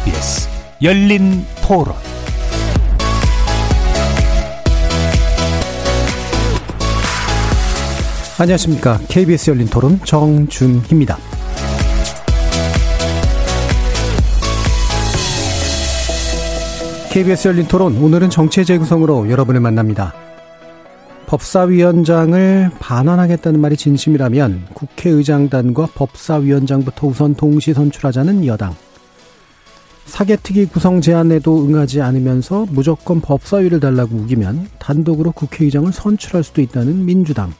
KBS 열린 토론 안녕하십니까. KBS 열린 토론 정준희입니다. KBS 열린 토론 오늘은 정치의 재구성으로 여러분을 만납니다. 법사위원장을 반환하겠다는 말이 진심이라면 국회의장단과 법사위원장부터 우선 동시 선출하자는 여당. 사개특위 구성 제안에도 응하지 않으면서 무조건 법사위를 달라고 우기면 단독으로 국회의장을 선출할 수도 있다는 민주당.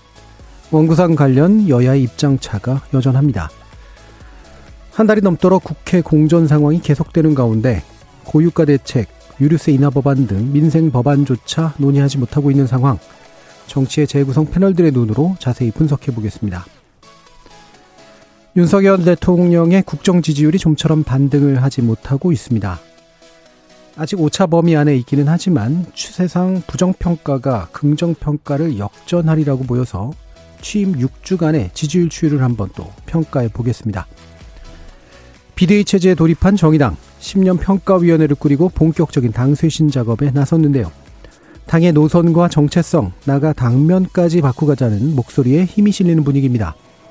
원구상 관련 여야의 입장차가 여전합니다. 한 달이 넘도록 국회 공전 상황이 계속되는 가운데 고유가 대책, 유류세 인하 법안 등 민생 법안조차 논의하지 못하고 있는 상황. 정치의 재구성 패널들의 눈으로 자세히 분석해 보겠습니다. 윤석열 대통령의 국정 지지율이 좀처럼 반등을 하지 못하고 있습니다. 아직 오차 범위 안에 있기는 하지만 추세상 부정평가가 긍정평가를 역전하리라고 보여서 취임 6주간의 지지율 추이를 한번 또 평가해 보겠습니다. 비대위 체제에 돌입한 정의당 10년 평가위원회를 꾸리고 본격적인 당 쇄신 작업에 나섰는데요. 당의 노선과 정체성, 나가 당면까지 바꾸가자는 목소리에 힘이 실리는 분위기입니다.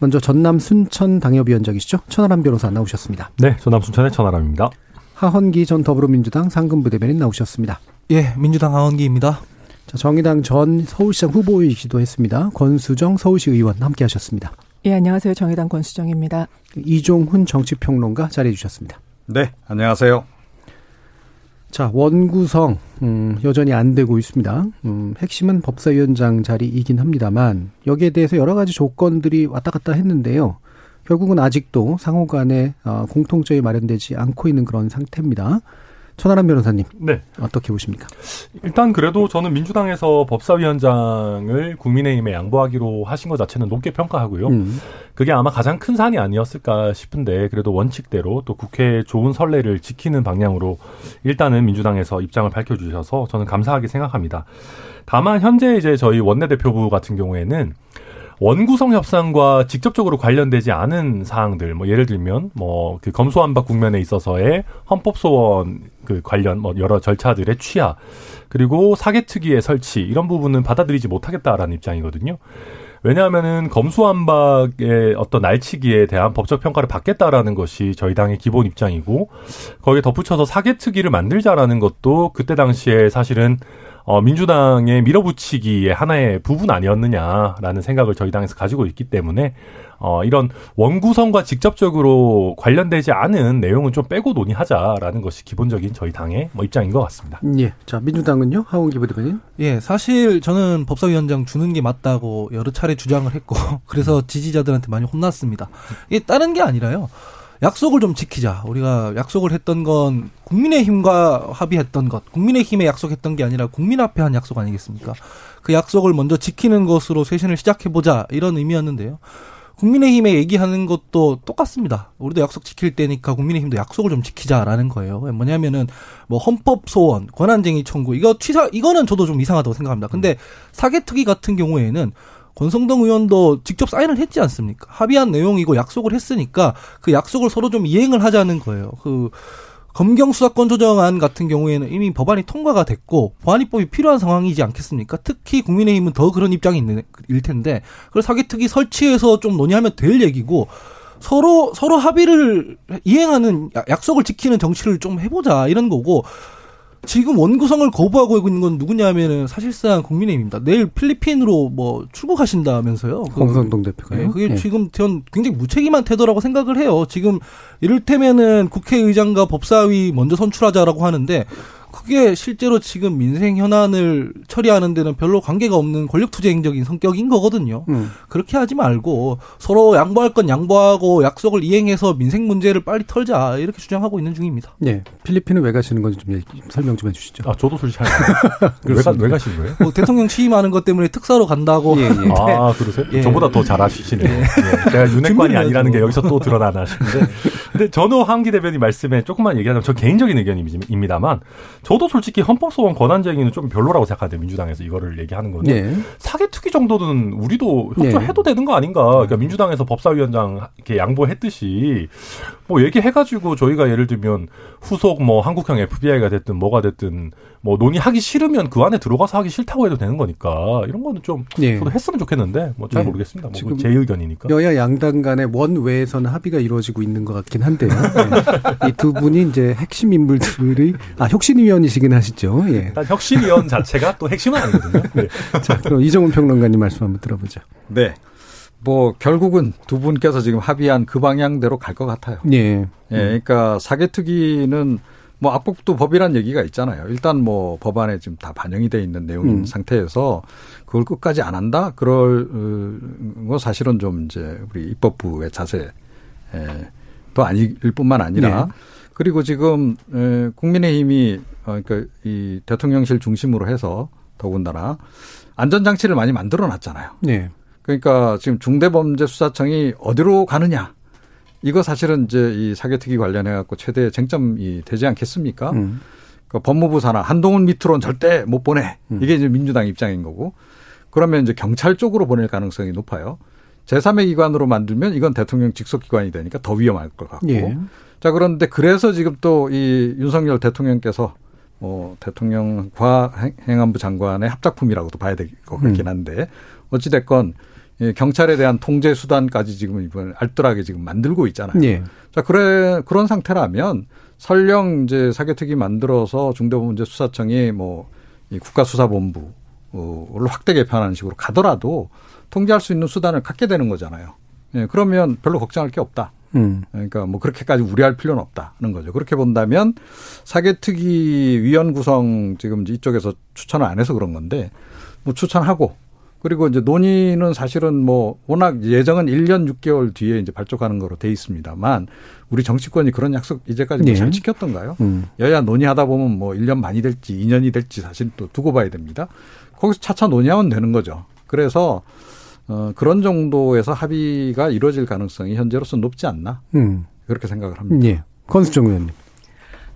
먼저 전남 순천 당협위원장이시죠. 천하람 변호사 나오셨습니다. 네, 전남 순천의 천하람입니다. 하헌기 전 더불어민주당 상근부대변인 나오셨습니다. 예, 민주당 하헌기입니다. 자, 정의당 전 서울시장 후보이기도 했습니다. 권수정 서울시 의원 함께 하셨습니다. 예, 안녕하세요. 정의당 권수정입니다. 이종훈 정치평론가 자리해 주셨습니다. 네, 안녕하세요. 자, 원구성, 음, 여전히 안 되고 있습니다. 음, 핵심은 법사위원장 자리이긴 합니다만, 여기에 대해서 여러 가지 조건들이 왔다 갔다 했는데요. 결국은 아직도 상호 간에 어, 공통점이 마련되지 않고 있는 그런 상태입니다. 천하람 변호사님. 네. 어떻게 보십니까? 일단 그래도 저는 민주당에서 법사위원장을 국민의힘에 양보하기로 하신 것 자체는 높게 평가하고요. 음. 그게 아마 가장 큰 산이 아니었을까 싶은데 그래도 원칙대로 또 국회의 좋은 선례를 지키는 방향으로 일단은 민주당에서 입장을 밝혀주셔서 저는 감사하게 생각합니다. 다만 현재 이제 저희 원내대표부 같은 경우에는 원구성 협상과 직접적으로 관련되지 않은 사항들, 뭐 예를 들면 뭐 그 검소한박 국면에 있어서의 헌법 소원 그 관련 뭐 여러 절차들의 취하 그리고 사개특위의 설치 이런 부분은 받아들이지 못하겠다라는 입장이거든요. 왜냐하면은 검수한박의 어떤 날치기에 대한 법적 평가를 받겠다라는 것이 저희 당의 기본 입장이고 거기에 덧붙여서 사개특위를 만들자라는 것도 그때 당시에 사실은 어, 민주당의 밀어붙이기의 하나의 부분 아니었느냐라는 생각을 저희 당에서 가지고 있기 때문에 어, 이런 원구성과 직접적으로 관련되지 않은 내용은 좀 빼고 논의하자라는 것이 기본적인 저희 당의 뭐 입장인 것 같습니다. 예. 자, 민주당은요? 하원기 부대변인? 예, 사실 저는 법사위원장 주는 게 맞다고 여러 차례 주장을 했고, 그래서 지지자들한테 많이 혼났습니다. 이게 다른 게 아니라요. 약속을 좀 지키자. 우리가 약속을 했던 건 국민의힘과 합의했던 것, 국민의힘에 약속했던 게 아니라 국민 앞에 한 약속 아니겠습니까? 그 약속을 먼저 지키는 것으로 쇄신을 시작해보자. 이런 의미였는데요. 국민의힘에 얘기하는 것도 똑같습니다. 우리도 약속 지킬 때니까 국민의힘도 약속을 좀 지키자라는 거예요. 뭐냐면은 뭐 헌법 소원, 권한쟁의 청구 이거 취사 이거는 저도 좀 이상하다고 생각합니다. 근데 사개특위 같은 경우에는 권성동 의원도 직접 사인을 했지 않습니까? 합의한 내용이고 약속을 했으니까 그 약속을 서로 좀 이행을 하자는 거예요. 그 검경 수사권 조정안 같은 경우에는 이미 법안이 통과가 됐고 보안입법이 필요한 상황이지 않겠습니까? 특히 국민의힘은 더 그런 입장이 있는 일 텐데 그걸 사기특위 설치해서 좀 논의하면 될 얘기고 서로 서로 합의를 이행하는 약속을 지키는 정치를 좀 해보자 이런 거고 지금 원구성을 거부하고 있는 건 누구냐면은 사실상 국민의힘입니다. 내일 필리핀으로 뭐 출국하신다면서요. 그 홍성동 대표가요. 네, 그게 예. 지금 전 굉장히 무책임한 태도라고 생각을 해요. 지금 이를테면은 국회의장과 법사위 먼저 선출하자라고 하는데 그게 실제로 지금 민생 현안을 처리하는 데는 별로 관계가 없는 권력투쟁적인 성격인 거거든요. 음. 그렇게 하지 말고 서로 양보할 건 양보하고 약속을 이행해서 민생 문제를 빨리 털자 이렇게 주장하고 있는 중입니다. 예. 필리핀은 왜 가시는 건지 좀 설명 좀 해주시죠. 아, 저도 솔직히 잘 왜, 가, 왜 가신 거예요? 뭐 대통령 취임하는 것 때문에 특사로 간다고 예, 예. 아, 그러세요? 예. 저보다 더 잘하시시네요. 예. 제가 윤핵관이 준비를 아니라는 게. 여기서 또 드러나나 싶은데. 근데 전후 한기 대변인 말씀에 조금만 얘기하자면 저 개인적인 의견입니다만 저도 솔직히 헌법소원 권한쟁의는 좀 별로라고 생각하는데 민주당에서 이거를 얘기하는 거는 예. 사개특위 정도는 우리도 협조해도 되는 거 아닌가. 그러니까 민주당에서 법사위원장 이렇게 양보했듯이 뭐 얘기해가지고 저희가 예를 들면 후속 뭐 한국형 FBI가 됐든 뭐가 됐든 뭐 논의하기 싫으면 그 안에 들어가서 하기 싫다고 해도 되는 거니까 이런 거는 좀 예. 저도 했으면 좋겠는데 뭐잘 예. 모르겠습니다. 뭐 지금 제 의견이니까. 여야 양당 간의 원외에서는 합의가 이루어지고 있는 것 같긴 한데요. 이두 분이 이제 핵심 인물들이 아 혁신위원이시긴 하시죠. 예. 일단 혁신위원 자체가 또 핵심은 아니거든요. 네. 자, 그럼 이정훈 평론가님 말씀 한번 들어보죠. 네. 뭐 결국은 두 분께서 지금 합의한 그 방향대로 갈 것 같아요. 예. 예, 그러니까 사개특위는 뭐 악법도 법이란 얘기가 있잖아요. 일단 뭐 법안에 지금 다 반영이 돼 있는 내용인 음. 상태에서 그걸 끝까지 안 한다? 그럴 어, 거 사실은 좀 이제 우리 입법부의 자세 에, 또 아닐 뿐만 아니라 네. 그리고 지금 에, 국민의힘이 어, 그러니까 이 대통령실 중심으로 해서 더군다나 안전장치를 많이 만들어 놨잖아요. 예. 그러니까 지금 중대범죄수사청이 어디로 가느냐. 이거 사실은 이제 이 사개특위 관련해 갖고 최대 쟁점이 되지 않겠습니까? 음. 그 법무부 산하 한동훈 밑으로는 절대 못 보내. 음. 이게 이제 민주당 입장인 거고. 그러면 이제 경찰 쪽으로 보낼 가능성이 높아요. 제3의 기관으로 만들면 이건 대통령 직속 기관이 되니까 더 위험할 것 같고. 예. 자, 그런데 그래서 지금 또 이 윤석열 대통령께서 뭐 대통령과 행- 행안부 장관의 합작품이라고도 봐야 될 것 같긴 음. 한데 어찌 됐건 이 경찰에 대한 통제 수단까지 지금 이번 알뜰하게 지금 만들고 있잖아요. 예. 자, 그래, 그런 상태라면 설령 이제 사개특위 만들어서 중대범죄수사청이 뭐 이 국가수사본부를 확대 개편하는 식으로 가더라도 통제할 수 있는 수단을 갖게 되는 거잖아요. 예, 그러면 별로 걱정할 게 없다. 음. 그러니까 뭐 그렇게까지 우려할 필요는 없다는 거죠. 그렇게 본다면 사개특위 위원 구성 지금 이쪽에서 추천을 안 해서 그런 건데 뭐 추천하고 그리고 이제 논의는 사실은 뭐 워낙 예정은 1년 6개월 뒤에 이제 발족하는 거로 돼 있습니다만 우리 정치권이 그런 약속 이제까지 네. 뭐잘 지켰던가요? 음. 여야 논의하다 보면 뭐 1년 많이 될지 2년이 될지 사실 또 두고 봐야 됩니다. 거기서 차차 논의하면 되는 거죠. 그래서 어 그런 정도에서 합의가 이루어질 가능성이 현재로서 높지 않나 음. 그렇게 생각을 합니다. 예. 권수정 의원님.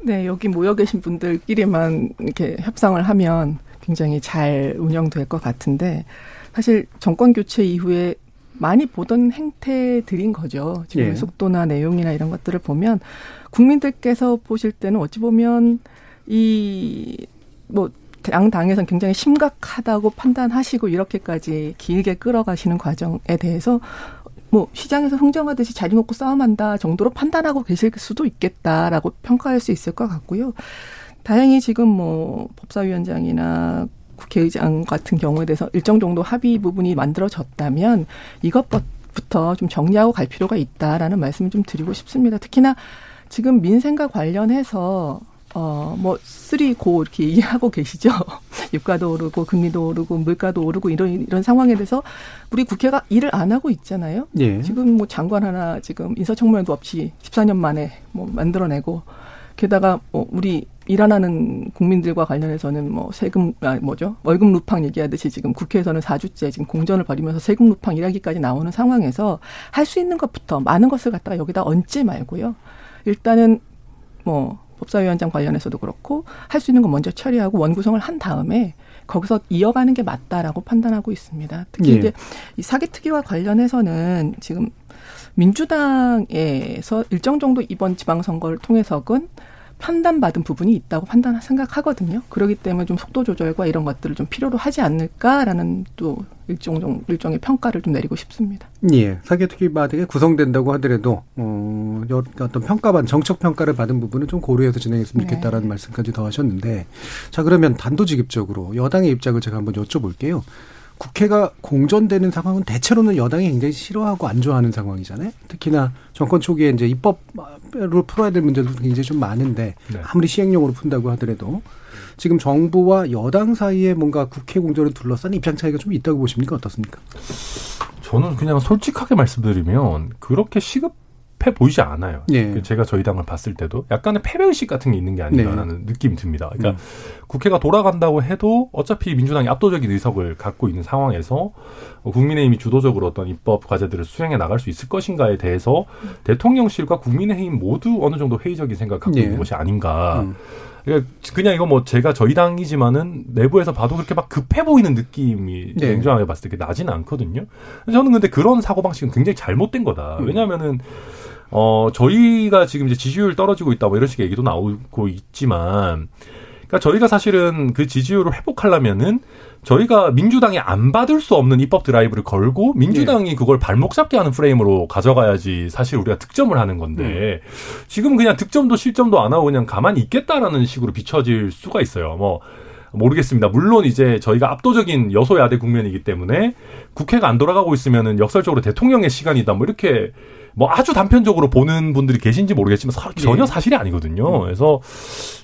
네, 여기 모여 계신 분들끼리만 이렇게 협상을 하면 굉장히 잘 운영될 것 같은데 사실 정권 교체 이후에 많이 보던 행태들인 거죠. 지금 예. 의 속도나 내용이나 이런 것들을 보면 국민들께서 보실 때는 어찌 보면 이뭐 양 당에서는 굉장히 심각하다고 판단하시고 이렇게까지 길게 끌어가시는 과정에 대해서 뭐 시장에서 흥정하듯이 자리 놓고 싸움한다 정도로 판단하고 계실 수도 있겠다라고 평가할 수 있을 것 같고요. 다행히 지금 뭐 법사위원장이나 국회의장 같은 경우에 대해서 일정 정도 합의 부분이 만들어졌다면 이것부터 좀 정리하고 갈 필요가 있다라는 말씀을 좀 드리고 싶습니다. 특히나 지금 민생과 관련해서 어, 뭐, three 고 이렇게 얘기하고 계시죠. 유가도 오르고, 금리도 오르고, 물가도 오르고, 이런, 이런 상황에 대해서 우리 국회가 일을 안 하고 있잖아요. 예. 지금 뭐 장관 하나 지금 인사청문회도 없이 14년 만에 뭐 만들어내고, 게다가 뭐 우리 일안 하는 국민들과 관련해서는 뭐 세금, 아, 뭐죠? 월급 루팡 얘기하듯이 지금 국회에서는 4주째 지금 공전을 벌이면서 세금 루팡 일하기까지 나오는 상황에서 할 수 있는 것부터 많은 것을 갖다가 여기다 얹지 말고요. 일단은 뭐 법사위원장 관련해서도 그렇고 할 수 있는 거 먼저 처리하고 원구성을 한 다음에 거기서 이어가는 게 맞다라고 판단하고 있습니다. 특히 예. 이제 이 사기특위와 관련해서는 지금 민주당에서 일정 정도 이번 지방선거를 통해서는 판단받은 부분이 있다고 판단 생각하거든요. 그렇기 때문에 좀 속도 조절과 이런 것들을 좀 필요로 하지 않을까라는 또 일종 일종의 평가를 좀 내리고 싶습니다. 예, 사개특위 만약에 구성된다고 하더라도 어, 어떤 평가반 정책 평가를 받은 부분은 좀 고려해서 진행했으면 네. 좋겠다라는 네. 말씀까지 더 하셨는데 자 그러면 단도직입적으로 여당의 입장을 제가 한번 여쭤볼게요. 국회가 공전되는 상황은 대체로는 여당이 굉장히 싫어하고 안 좋아하는 상황이잖아요. 특히나 정권 초기에 이제 입법으로 풀어야 될 문제도 굉장히 좀 많은데 네. 아무리 시행령으로 푼다고 하더라도 지금 정부와 여당 사이에 뭔가 국회 공전을 둘러싼 입장 차이가 좀 있다고 보십니까? 어떻습니까? 저는 그냥 솔직하게 말씀드리면 그렇게 시급 패 보이지 않아요. 네. 제가 저희 당을 봤을 때도 약간의 패배 의식 같은 게 있는 게 아닌가라는 네. 느낌이 듭니다. 그러니까 음. 국회가 돌아간다고 해도 어차피 민주당이 압도적인 의석을 갖고 있는 상황에서 국민의힘이 주도적으로 어떤 입법 과제들을 수행해 나갈 수 있을 것인가에 대해서 대통령실과 국민의힘 모두 어느 정도 회의적인 생각을 갖고 네. 있는 것이 아닌가. 음. 그러니까 그냥 이거 뭐 제가 저희 당이지만은 내부에서 봐도 그렇게 막 급해 보이는 느낌이 네. 냉정하게 봤을 때 나지는 않거든요. 저는 근데 그런 사고 방식은 굉장히 잘못된 거다. 음. 왜냐하면은 어, 저희가 지금 이제 지지율 떨어지고 있다 뭐 이런 식의 얘기도 나오고 있지만 그러니까 저희가 사실은 그 지지율을 회복하려면은 저희가 민주당이 안 받을 수 없는 입법 드라이브를 걸고 민주당이 네. 그걸 발목 잡게 하는 프레임으로 가져가야지 사실 우리가 득점을 하는 건데 음. 지금 그냥 득점도 실점도 안 하고 그냥 가만히 있겠다라는 식으로 비춰질 수가 있어요. 뭐 모르겠습니다. 물론 이제 저희가 압도적인 여소야대 국면이기 때문에 국회가 안 돌아가고 있으면은 역설적으로 대통령의 시간이다. 뭐 이렇게 뭐 아주 단편적으로 보는 분들이 계신지 모르겠지만 사, 전혀 예. 사실이 아니거든요. 음. 그래서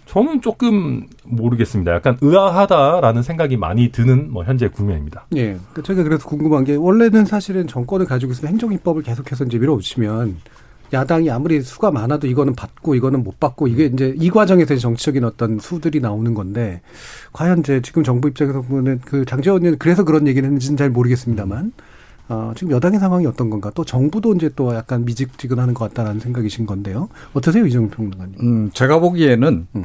저는 조금 모르겠습니다. 약간 의아하다라는 생각이 많이 드는 뭐 현재 국면입니다. 예. 그 제가 그래서 궁금한 게 원래는 사실은 정권을 가지고 있으면 행정입법을 계속해서 이제 밀어붙이면 야당이 아무리 수가 많아도 이거는 받고 이거는 못 받고 이게 이제 이 과정에서 정치적인 어떤 수들이 나오는 건데 과연 이제 지금 정부 입장에서 보면 그 장재원 의원 그래서 그런 얘기를 했는지는 잘 모르겠습니다만 어, 지금 여당의 상황이 어떤 건가? 또 정부도 이제 또 약간 미직지근하는 것 같다라는 생각이신 건데요. 어떠세요, 이정민 평론가님? 음, 제가 보기에는 음.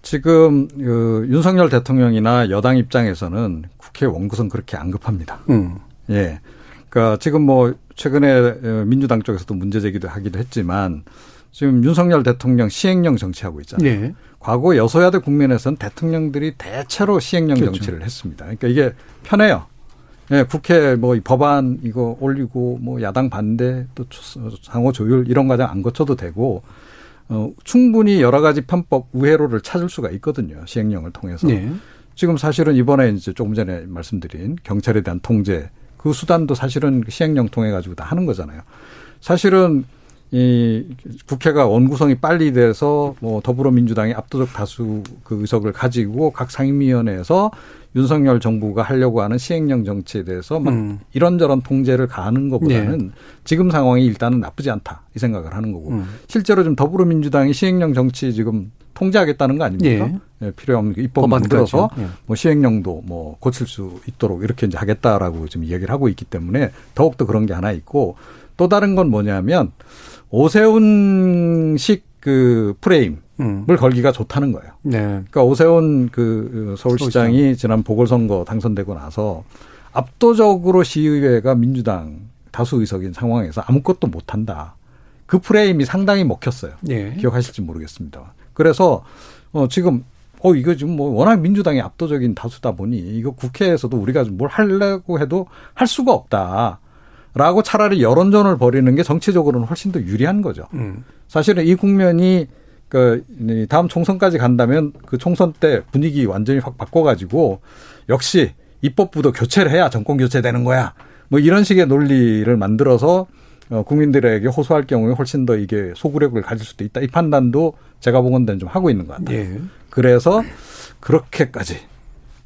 지금 그 윤석열 대통령이나 여당 입장에서는 국회 원구성 그렇게 안 급합니다. 음. 예. 그러니까 지금 뭐 최근에 어, 민주당 쪽에서도 문제 제기도 하기도 했지만 지금 윤석열 대통령 시행령 정치하고 있잖아요. 네. 과거 여소야대 국면에서는 대통령들이 대체로 시행령 그렇죠. 정치를 했습니다. 그러니까 이게 편해요. 예, 국회 뭐 법안 이거 올리고 뭐 야당 반대 또 상호 조율 이런 과정 안 거쳐도 되고 어 충분히 여러 가지 편법 우회로를 찾을 수가 있거든요. 시행령을 통해서. 네. 지금 사실은 이번에 이제 조금 전에 말씀드린 경찰에 대한 통제 그 수단도 사실은 시행령 통해 가지고 다 하는 거잖아요. 사실은 이 국회가 원구성이 빨리 돼서 뭐 더불어민주당이 압도적 다수 그 의석을 가지고 각 상임위원회에서 윤석열 정부가 하려고 하는 시행령 정치에 대해서 막 음. 이런저런 통제를 가하는 것보다는 네. 지금 상황이 일단은 나쁘지 않다 이 생각을 하는 거고 음. 실제로 좀 더불어민주당이 시행령 정치 지금 통제하겠다는 거 아닙니까? 예. 예, 필요 없는 입법 만들어서 예. 뭐 시행령도 뭐 고칠 수 있도록 이렇게 이제 하겠다라고 지금 이야기를 하고 있기 때문에 더욱더 그런 게 하나 있고 또 다른 건 뭐냐면 오세훈식 그 프레임을 음. 걸기가 좋다는 거예요. 네. 그러니까 오세훈 그 서울시장이 서울시장. 지난 보궐선거 당선되고 나서 압도적으로 시의회가 민주당 다수 의석인 상황에서 아무것도 못한다. 그 프레임이 상당히 먹혔어요. 네. 기억하실지 모르겠습니다. 그래서 어 지금 어 이거 지금 뭐 워낙 민주당이 압도적인 다수다 보니 이거 국회에서도 우리가 뭘 하려고 해도 할 수가 없다. 라고 차라리 여론전을 벌이는 게 정치적으로는 훨씬 더 유리한 거죠. 음. 사실은 이 국면이 그 다음 총선까지 간다면 그 총선 때 분위기 완전히 확 바꿔가지고 역시 입법부도 교체를 해야 정권 교체되는 거야. 뭐 이런 식의 논리를 만들어서 어, 국민들에게 호소할 경우에 훨씬 더 이게 소구력을 가질 수도 있다. 이 판단도 제가 보건대는 좀 하고 있는 것 같아요. 예. 그래서 그렇게까지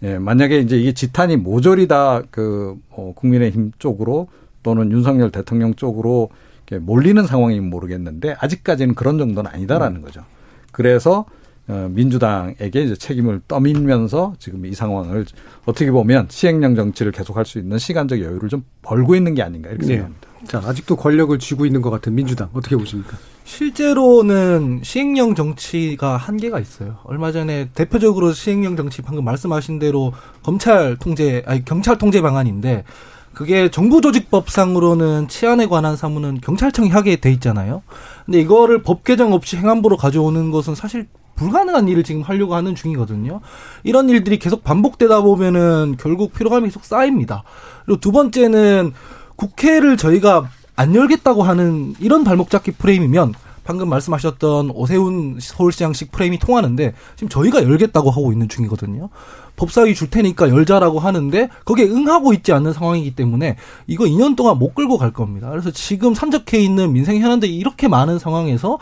예, 만약에 이제 이게 지탄이 모조리 다그 어, 국민의힘 쪽으로 또는 윤석열 대통령 쪽으로 몰리는 상황이면 모르겠는데 아직까지는 그런 정도는 아니다라는 음. 거죠. 그래서 어, 민주당에게 이제 책임을 떠밀면서 지금 이 상황을 어떻게 보면 시행령 정치를 계속할 수 있는 시간적 여유를 좀 벌고 있는 게 아닌가 이렇게 네. 생각합니다. 자 아직도 권력을 쥐고 있는 것 같은 민주당 어떻게 보십니까? 실제로는 시행령 정치가 한계가 있어요. 얼마 전에 대표적으로 시행령 정치 방금 말씀하신 대로 검찰 통제 아니 경찰 통제 방안인데 그게 정부조직법상으로는 치안에 관한 사무는 경찰청이 하게 돼 있잖아요. 근데 이거를 법 개정 없이 행안부로 가져오는 것은 사실 불가능한 일을 지금 하려고 하는 중이거든요. 이런 일들이 계속 반복되다 보면은 결국 피로감이 계속 쌓입니다. 그리고 두 번째는 국회를 저희가 안 열겠다고 하는 이런 발목 잡기 프레임이면 방금 말씀하셨던 오세훈 서울시장식 프레임이 통하는데 지금 저희가 열겠다고 하고 있는 중이거든요. 법사위 줄 테니까 열자라고 하는데 거기에 응하고 있지 않는 상황이기 때문에 이거 2년 동안 못 끌고 갈 겁니다. 그래서 지금 산적해 있는 민생 현안들이 이렇게 많은 상황에서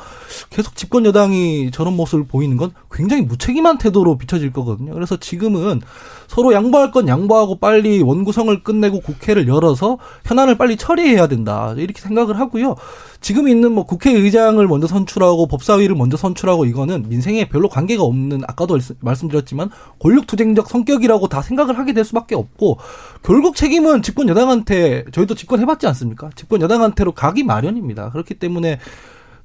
계속 집권 여당이 저런 모습을 보이는 건 굉장히 무책임한 태도로 비춰질 거거든요. 그래서 지금은 서로 양보할 건 양보하고 빨리 원구성을 끝내고 국회를 열어서 현안을 빨리 처리해야 된다. 이렇게 생각을 하고요. 지금 있는 뭐 국회의장을 먼저 선출하고 법사위를 먼저 선출하고 이거는 민생에 별로 관계가 없는 아까도 말씀드렸지만 권력투쟁적 성격이라고 다 생각을 하게 될 수밖에 없고 결국 책임은 집권 여당한테 저희도 집권 해봤지 않습니까? 집권 여당한테로 가기 마련입니다. 그렇기 때문에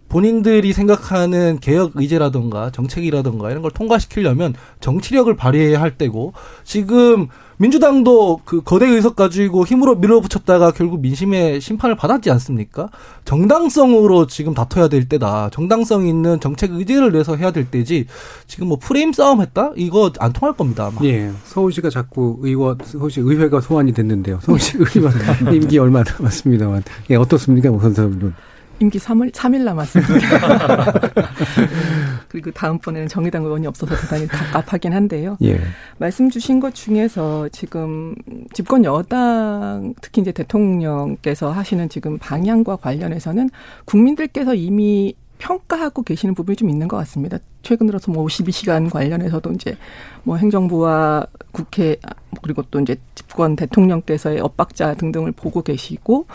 본인들이 생각하는 개혁 의제라든가 정책이라든가 이런 걸 통과시키려면 정치력을 발휘해야 할 때고 지금 민주당도 그 거대 의석 가지고 힘으로 밀어붙였다가 결국 민심의 심판을 받았지 않습니까? 정당성으로 지금 다퉈야 될 때다. 정당성 있는 정책 의제를 내서 해야 될 때지. 지금 뭐 프레임 싸움 했다? 이거 안 통할 겁니다. 아마. 예. 서울시가 자꾸 의원, 서울시 의회가 소환이 됐는데요. 서울시 의원 임기 얼마 남았습니다만. 예, 어떻습니까? 우선 선 임기 3일, 3일 남았습니다. 그리고 다음번에는 정의당 의원이 없어서 대단히 답답하긴 한데요. 예. 말씀 주신 것 중에서 지금 집권 여당, 특히 이제 대통령께서 하시는 지금 방향과 관련해서는 국민들께서 이미 평가하고 계시는 부분이 좀 있는 것 같습니다. 최근 들어서 뭐 52시간 관련해서도 이제 뭐 행정부와 국회 그리고 또 이제 집권 대통령께서의 엇박자 등등을 보고 계시고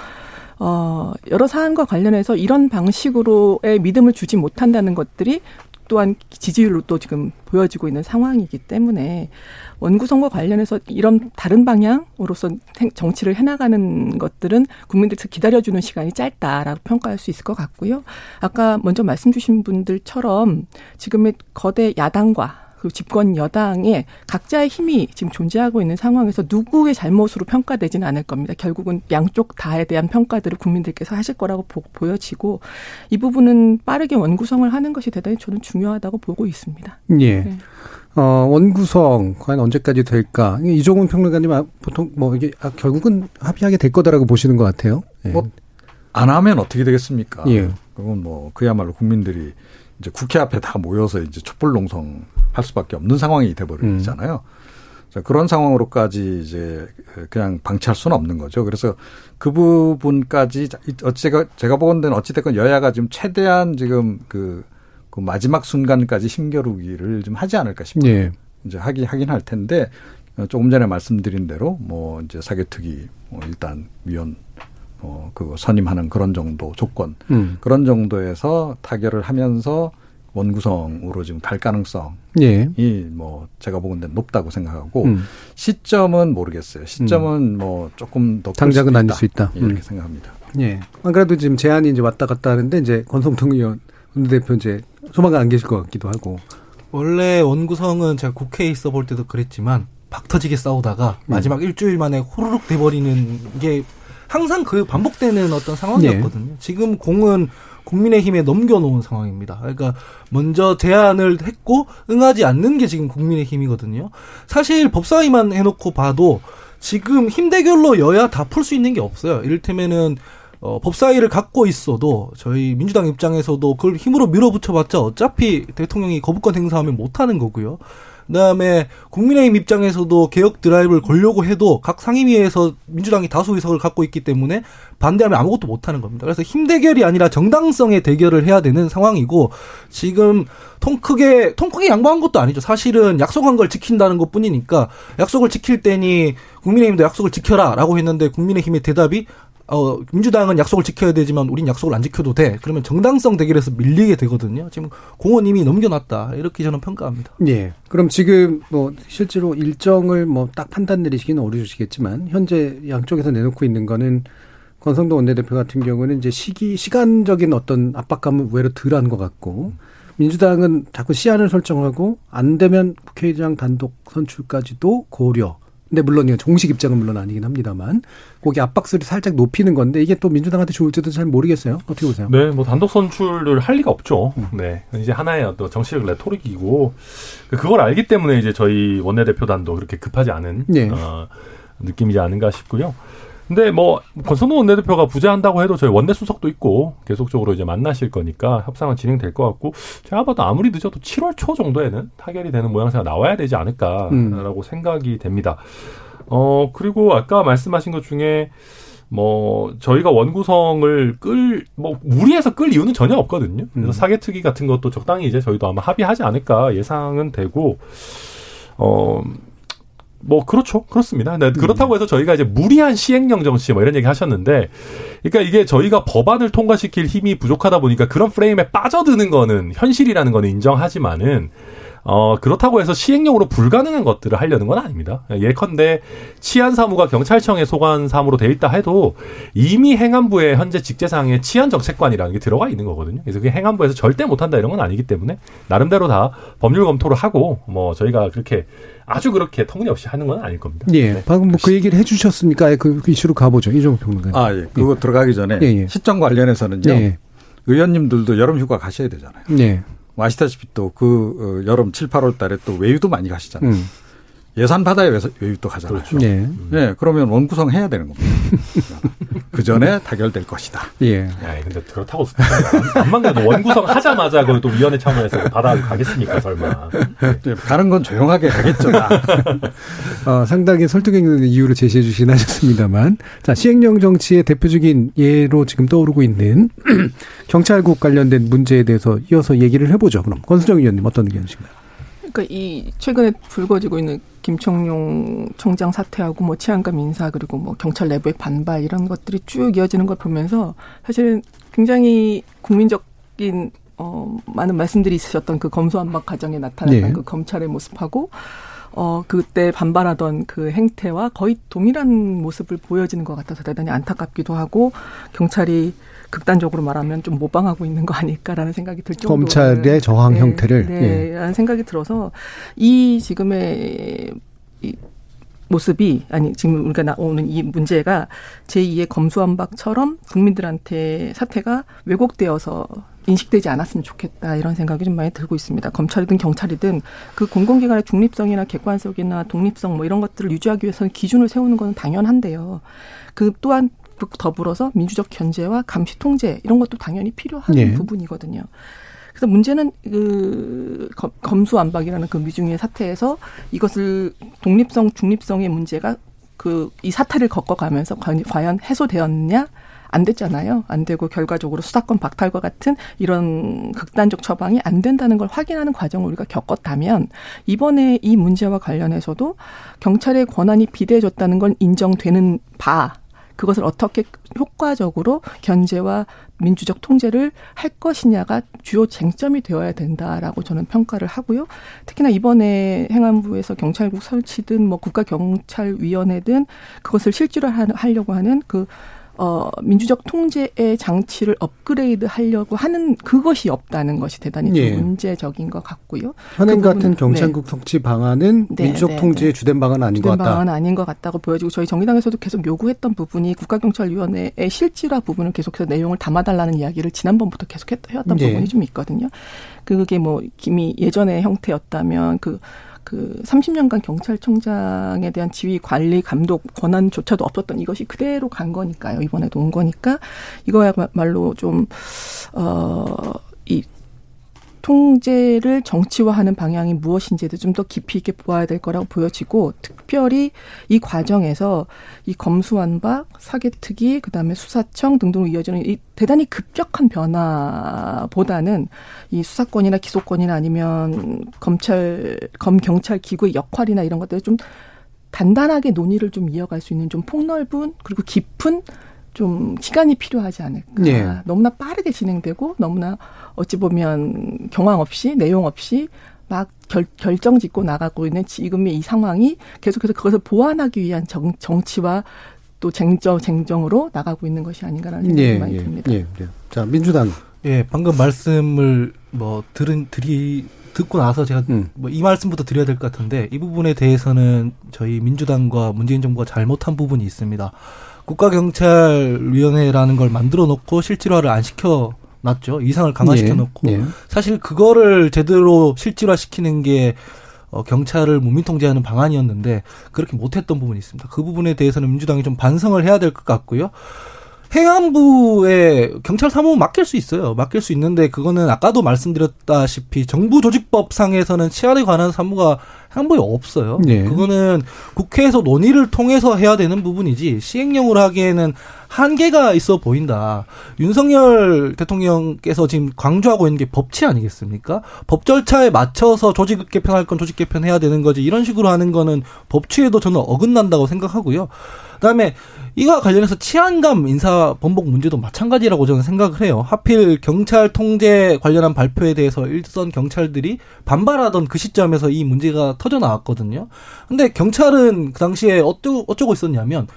어, 여러 사안과 관련해서 이런 방식으로의 믿음을 주지 못한다는 것들이 또한 지지율로 또 지금 보여지고 있는 상황이기 때문에 원구성과 관련해서 이런 다른 방향으로서 정치를 해나가는 것들은 국민들께서 기다려주는 시간이 짧다라고 평가할 수 있을 것 같고요. 아까 먼저 말씀 주신 분들처럼 지금의 거대 야당과 그 집권 여당의 각자의 힘이 지금 존재하고 있는 상황에서 누구의 잘못으로 평가되지는 않을 겁니다. 결국은 양쪽 다에 대한 평가들을 국민들께서 하실 거라고 보, 보여지고 이 부분은 빠르게 원구성을 하는 것이 대단히 저는 중요하다고 보고 있습니다. 예. 네. 어, 원구성 과연 언제까지 될까? 이종훈 평론가님 아, 보통 뭐 이게 아, 결국은 합의하게 될 거다라고 보시는 것 같아요. 예. 뭐 안 하면 어떻게 되겠습니까? 예. 그건 뭐 그야말로 국민들이 이제 국회 앞에 다 모여서 이제 촛불 농성 할 수밖에 없는 상황이 돼버리잖아요. 음. 그런 상황으로까지 이제 그냥 방치할 수는 없는 거죠. 그래서 그 부분까지 어찌가 제가 보건대는 어찌됐건 여야가 지금 최대한 지금 그, 그 마지막 순간까지 힘겨루기를 좀 하지 않을까 싶어요. 예. 이제 하긴 하긴 할 텐데 조금 전에 말씀드린 대로 뭐 이제 사개특위 뭐 일단 위원 어, 그 선임하는 그런 정도 조건 음. 그런 정도에서 타결을 하면서 원구성으로 지금 갈 가능성이 예. 뭐 제가 보건데 높다고 생각하고 음. 시점은 모르겠어요. 시점은 음. 뭐 조금 더 당장은 아닐 수 있다. 이렇게 음. 생각합니다. 예. 안 그래도 지금 제안이 이제 왔다 갔다 하는데 이제 권성동 의원 원내대표 이제 조만간 안 계실 것 같기도 하고. 원래 원구성은 제가 국회에 있어 볼 때도 그랬지만 박 터지게 싸우다가 음. 마지막 일주일 만에 호로록 돼버리는 게 항상 그 반복되는 어떤 상황이었거든요. 네. 지금 공은 국민의힘에 넘겨놓은 상황입니다. 그러니까 먼저 제안을 했고 응하지 않는 게 지금 국민의힘이거든요. 사실 법사위만 해놓고 봐도 지금 힘 대결로 여야 다 풀 수 있는 게 없어요. 이를테면은 어, 법사위를 갖고 있어도 저희 민주당 입장에서도 그걸 힘으로 밀어붙여봤자 어차피 대통령이 거부권 행사하면 못하는 거고요. 그다음에 국민의힘 입장에서도 개혁 드라이브를 걸려고 해도 각 상임위에서 민주당이 다수 의석을 갖고 있기 때문에 반대하면 아무것도 못하는 겁니다. 그래서 힘 대결이 아니라 정당성의 대결을 해야 되는 상황이고 지금 통 크게 통 크게 양보한 것도 아니죠. 사실은 약속한 걸 지킨다는 것뿐이니까 약속을 지킬 때니 국민의힘도 약속을 지켜라라고 했는데 국민의힘의 대답이 어, 민주당은 약속을 지켜야 되지만 우린 약속을 안 지켜도 돼. 그러면 정당성 대결에서 밀리게 되거든요. 지금 공원 이미 넘겨놨다. 이렇게 저는 평가합니다. 예. 그럼 지금 뭐 실제로 일정을 뭐 딱 판단 내리시기는 어려우시겠지만 현재 양쪽에서 내놓고 있는 거는 권성동 원내대표 같은 경우는 이제 시기, 시간적인 어떤 압박감은 외로 덜한 것 같고 민주당은 자꾸 시한을 설정하고 안 되면 국회의장 단독 선출까지도 고려. 근데 물론 이건 공식 입장은 물론 아니긴 합니다만 거기 압박수를 살짝 높이는 건데 이게 또 민주당한테 좋을지도 잘 모르겠어요. 어떻게 보세요? 네, 뭐 단독 선출을 할 리가 없죠. 음. 네, 이제 하나의 어떤 정치적 레토릭이고 그걸 알기 때문에 이제 저희 원내대표단도 그렇게 급하지 않은 네. 어, 느낌이지 않은가 싶고요. 근데 뭐 권선호 원내대표가 부재한다고 해도 저희 원내 수석도 있고 계속적으로 이제 만나실 거니까 협상은 진행될 것 같고 제가 봐도 아무리 늦어도 7월 초 정도에는 타결이 되는 모양새가 나와야 되지 않을까라고 음. 생각이 됩니다. 어 그리고 아까 말씀하신 것 중에 뭐 저희가 원구성을 끌 뭐 무리해서 끌 이유는 전혀 없거든요. 그래서 음. 사개특위 같은 것도 적당히 이제 저희도 아마 합의하지 않을까 예상은 되고 어. 뭐 그렇죠 그렇습니다. 네, 그렇다고 해서 저희가 이제 무리한 시행령 정치 뭐 이런 얘기 하셨는데, 그러니까 이게 저희가 법안을 통과시킬 힘이 부족하다 보니까 그런 프레임에 빠져드는 거는 현실이라는 거는 인정하지만은 어, 그렇다고 해서 시행령으로 불가능한 것들을 하려는 건 아닙니다. 예컨대 치안 사무가 경찰청의 소관 사무로 돼 있다 해도 이미 행안부의 현재 직제상에 치안 정책관이라는 게 들어가 있는 거거든요. 그래서 그게 행안부에서 절대 못 한다 이런 건 아니기 때문에 나름대로 다 법률 검토를 하고 뭐 저희가 그렇게 아주 그렇게 터무니없이 하는 건 아닐 겁니다. 예. 네. 방금 뭐 그 얘기를 해주셨으니까 그, 그 이슈로 가보죠. 이종호 평론가. 아, 예. 그거 들어가기 전에 예, 예. 시점 관련해서는요. 예. 의원님들도 여름 휴가 가셔야 되잖아요. 예. 뭐 아시다시피 또 그 여름 7, 8월 달에 또 외유도 많이 가시잖아요. 음. 예산 받아야 외- 외유 또 가잖아요. 그렇죠. 예. 예, 그러면 원구성 해야 되는 겁니다. 그 전에 타결될 것이다. 예. 야, 근데 그렇다고 안만 가도 원구성 하자마자 그또 위원회 차원에서 받아 가겠습니까 설마? 예, 가는 건 조용하게 가겠죠. 다. 어, 상당히 설득력 있는 이유를 제시해 주시긴 하셨습니다만. 자, 시행령 정치의 대표적인 예로 지금 떠오르고 있는 경찰국 관련된 문제에 대해서 이어서 얘기를 해보죠. 그럼 권수정 의원님 어떤 의견이신가요? 그러니까 이 최근에 불거지고 있는 김청룡 총장 사퇴하고 뭐 치안감 인사 그리고 뭐 경찰 내부의 반발 이런 것들이 쭉 이어지는 걸 보면서 사실은 굉장히 국민적인 어 많은 말씀들이 있으셨던 그 검수완박 과정에 나타났던 네. 그 검찰의 모습하고 어 그때 반발하던 그 행태와 거의 동일한 모습을 보여지는 것 같아서 대단히 안타깝기도 하고 경찰이 극단적으로 말하면 좀 모방하고 있는 거 아닐까라는 생각이 들 정도로 검찰의 저항 형태를. 네, 예. 라는 생각이 들어서 이 지금의 이 모습이 아니 지금 우리가 나오는 이 문제가 제2의 검수완박처럼 국민들한테 사태가 왜곡되어서 인식되지 않았으면 좋겠다 이런 생각이 좀 많이 들고 있습니다. 검찰이든 경찰이든 그 공공기관의 중립성이나 객관성이나 독립성 뭐 이런 것들을 유지하기 위해서는 기준을 세우는 것은 당연한데요. 그 또한 더불어서 민주적 견제와 감시 통제 이런 것도 당연히 필요한 예. 부분이거든요. 그래서 문제는 그 검- 검수완박이라는 그 미중의 사태에서 이것을 독립성 중립성의 문제가 그 이 사태를 겪어가면서 과- 과연 해소되었냐? 안 됐잖아요. 안 되고 결과적으로 수사권 박탈과 같은 이런 극단적 처방이 안 된다는 걸 확인하는 과정을 우리가 겪었다면 이번에 이 문제와 관련해서도 경찰의 권한이 비대해졌다는 건 인정되는 바 그것을 어떻게 효과적으로 견제와 민주적 통제를 할 것이냐가 주요 쟁점이 되어야 된다라고 저는 평가를 하고요. 특히나 이번에 행안부에서 경찰국 설치든 뭐 국가경찰위원회든 그것을 실질화하려고 하는 그 어, 민주적 통제의 장치를 업그레이드 하려고 하는 그것이 없다는 것이 대단히 좀 예. 문제적인 것 같고요. 현행 그 같은 경찰국 성취 방안은 네, 민주적 네, 통제의 네. 주된 방안은 아닌 것 주된 같다. 방안은 아닌 것 같다고 보여지고 저희 정의당에서도 계속 요구했던 부분이 국가경찰위원회의 실질화 부분을 계속해서 내용을 담아달라는 이야기를 지난번부터 계속 했- 해왔던 예. 부분이 좀 있거든요. 그게 뭐 김이 예전의 형태였다면 그 그 30년간 경찰청장에 대한 지휘, 관리, 감독 권한조차도 없었던 이것이 그대로 간 거니까요. 이번에도 온 거니까 이거야말로 좀 어, 이 통제를 정치화하는 방향이 무엇인지에 좀더 깊이 있게 보아야 될 거라고 보여지고 특별히 이 과정에서 이 검수완박, 사개특위, 그다음에 수사청 등등으로 이어지는 이 대단히 급격한 변화보다는 이 수사권이나 기소권이나 아니면 검찰 검 경찰 기구의 역할이나 이런 것들을 좀 단단하게 논의를 좀 이어갈 수 있는 좀 폭넓은 그리고 깊은 좀 시간이 필요하지 않을까. 예. 너무나 빠르게 진행되고 너무나 어찌 보면 경황 없이 내용 없이 막 결, 결정 짓고 나가고 있는 지금의 이 상황이 계속해서 그것을 보완하기 위한 정, 정치와 또 쟁점, 쟁정으로 나가고 있는 것이 아닌가라는 생각이 예, 많이 예, 듭니다. 예, 예. 자, 민주당 예, 방금 말씀을 뭐 들은 드리 듣고 나서 제가 음. 뭐이 말씀부터 드려야 될 것 같은데 이 부분에 대해서는 저희 민주당과 문재인 정부가 잘못한 부분이 있습니다. 국가경찰위원회라는 걸 만들어 놓고 실질화를 안 시켜 놨죠. 이상을 강화시켜 놓고 예. 사실 그거를 제대로 실질화 시키는 게 어, 경찰을 문민 통제하는 방안이었는데 그렇게 못했던 부분이 있습니다. 그 부분에 대해서는 민주당이 좀 반성을 해야 될 것 같고요. 행안부에 경찰 사무은 맡길 수 있어요. 맡길 수 있는데 그거는 아까도 말씀드렸다시피 정부 조직법상에서는 치안에 관한 사무가 행안부에 없어요. 예. 그거는 국회에서 논의를 통해서 해야 되는 부분이지 시행령으로 하기에는 한계가 있어 보인다. 윤석열 대통령께서 지금 강조하고 있는 게 법치 아니겠습니까? 법 절차에 맞춰서 조직 개편할 건 조직 개편해야 되는 거지. 이런 식으로 하는 거는 법치에도 저는 어긋난다고 생각하고요. 그다음에 이와 관련해서 치안감 인사 번복 문제도 마찬가지라고 저는 생각을 해요. 하필 경찰 통제 관련한 발표에 대해서 일선 경찰들이 반발하던 그 시점에서 이 문제가 터져 나왔거든요. 근데 경찰은 그 당시에 어쩌고, 어쩌고 있었냐면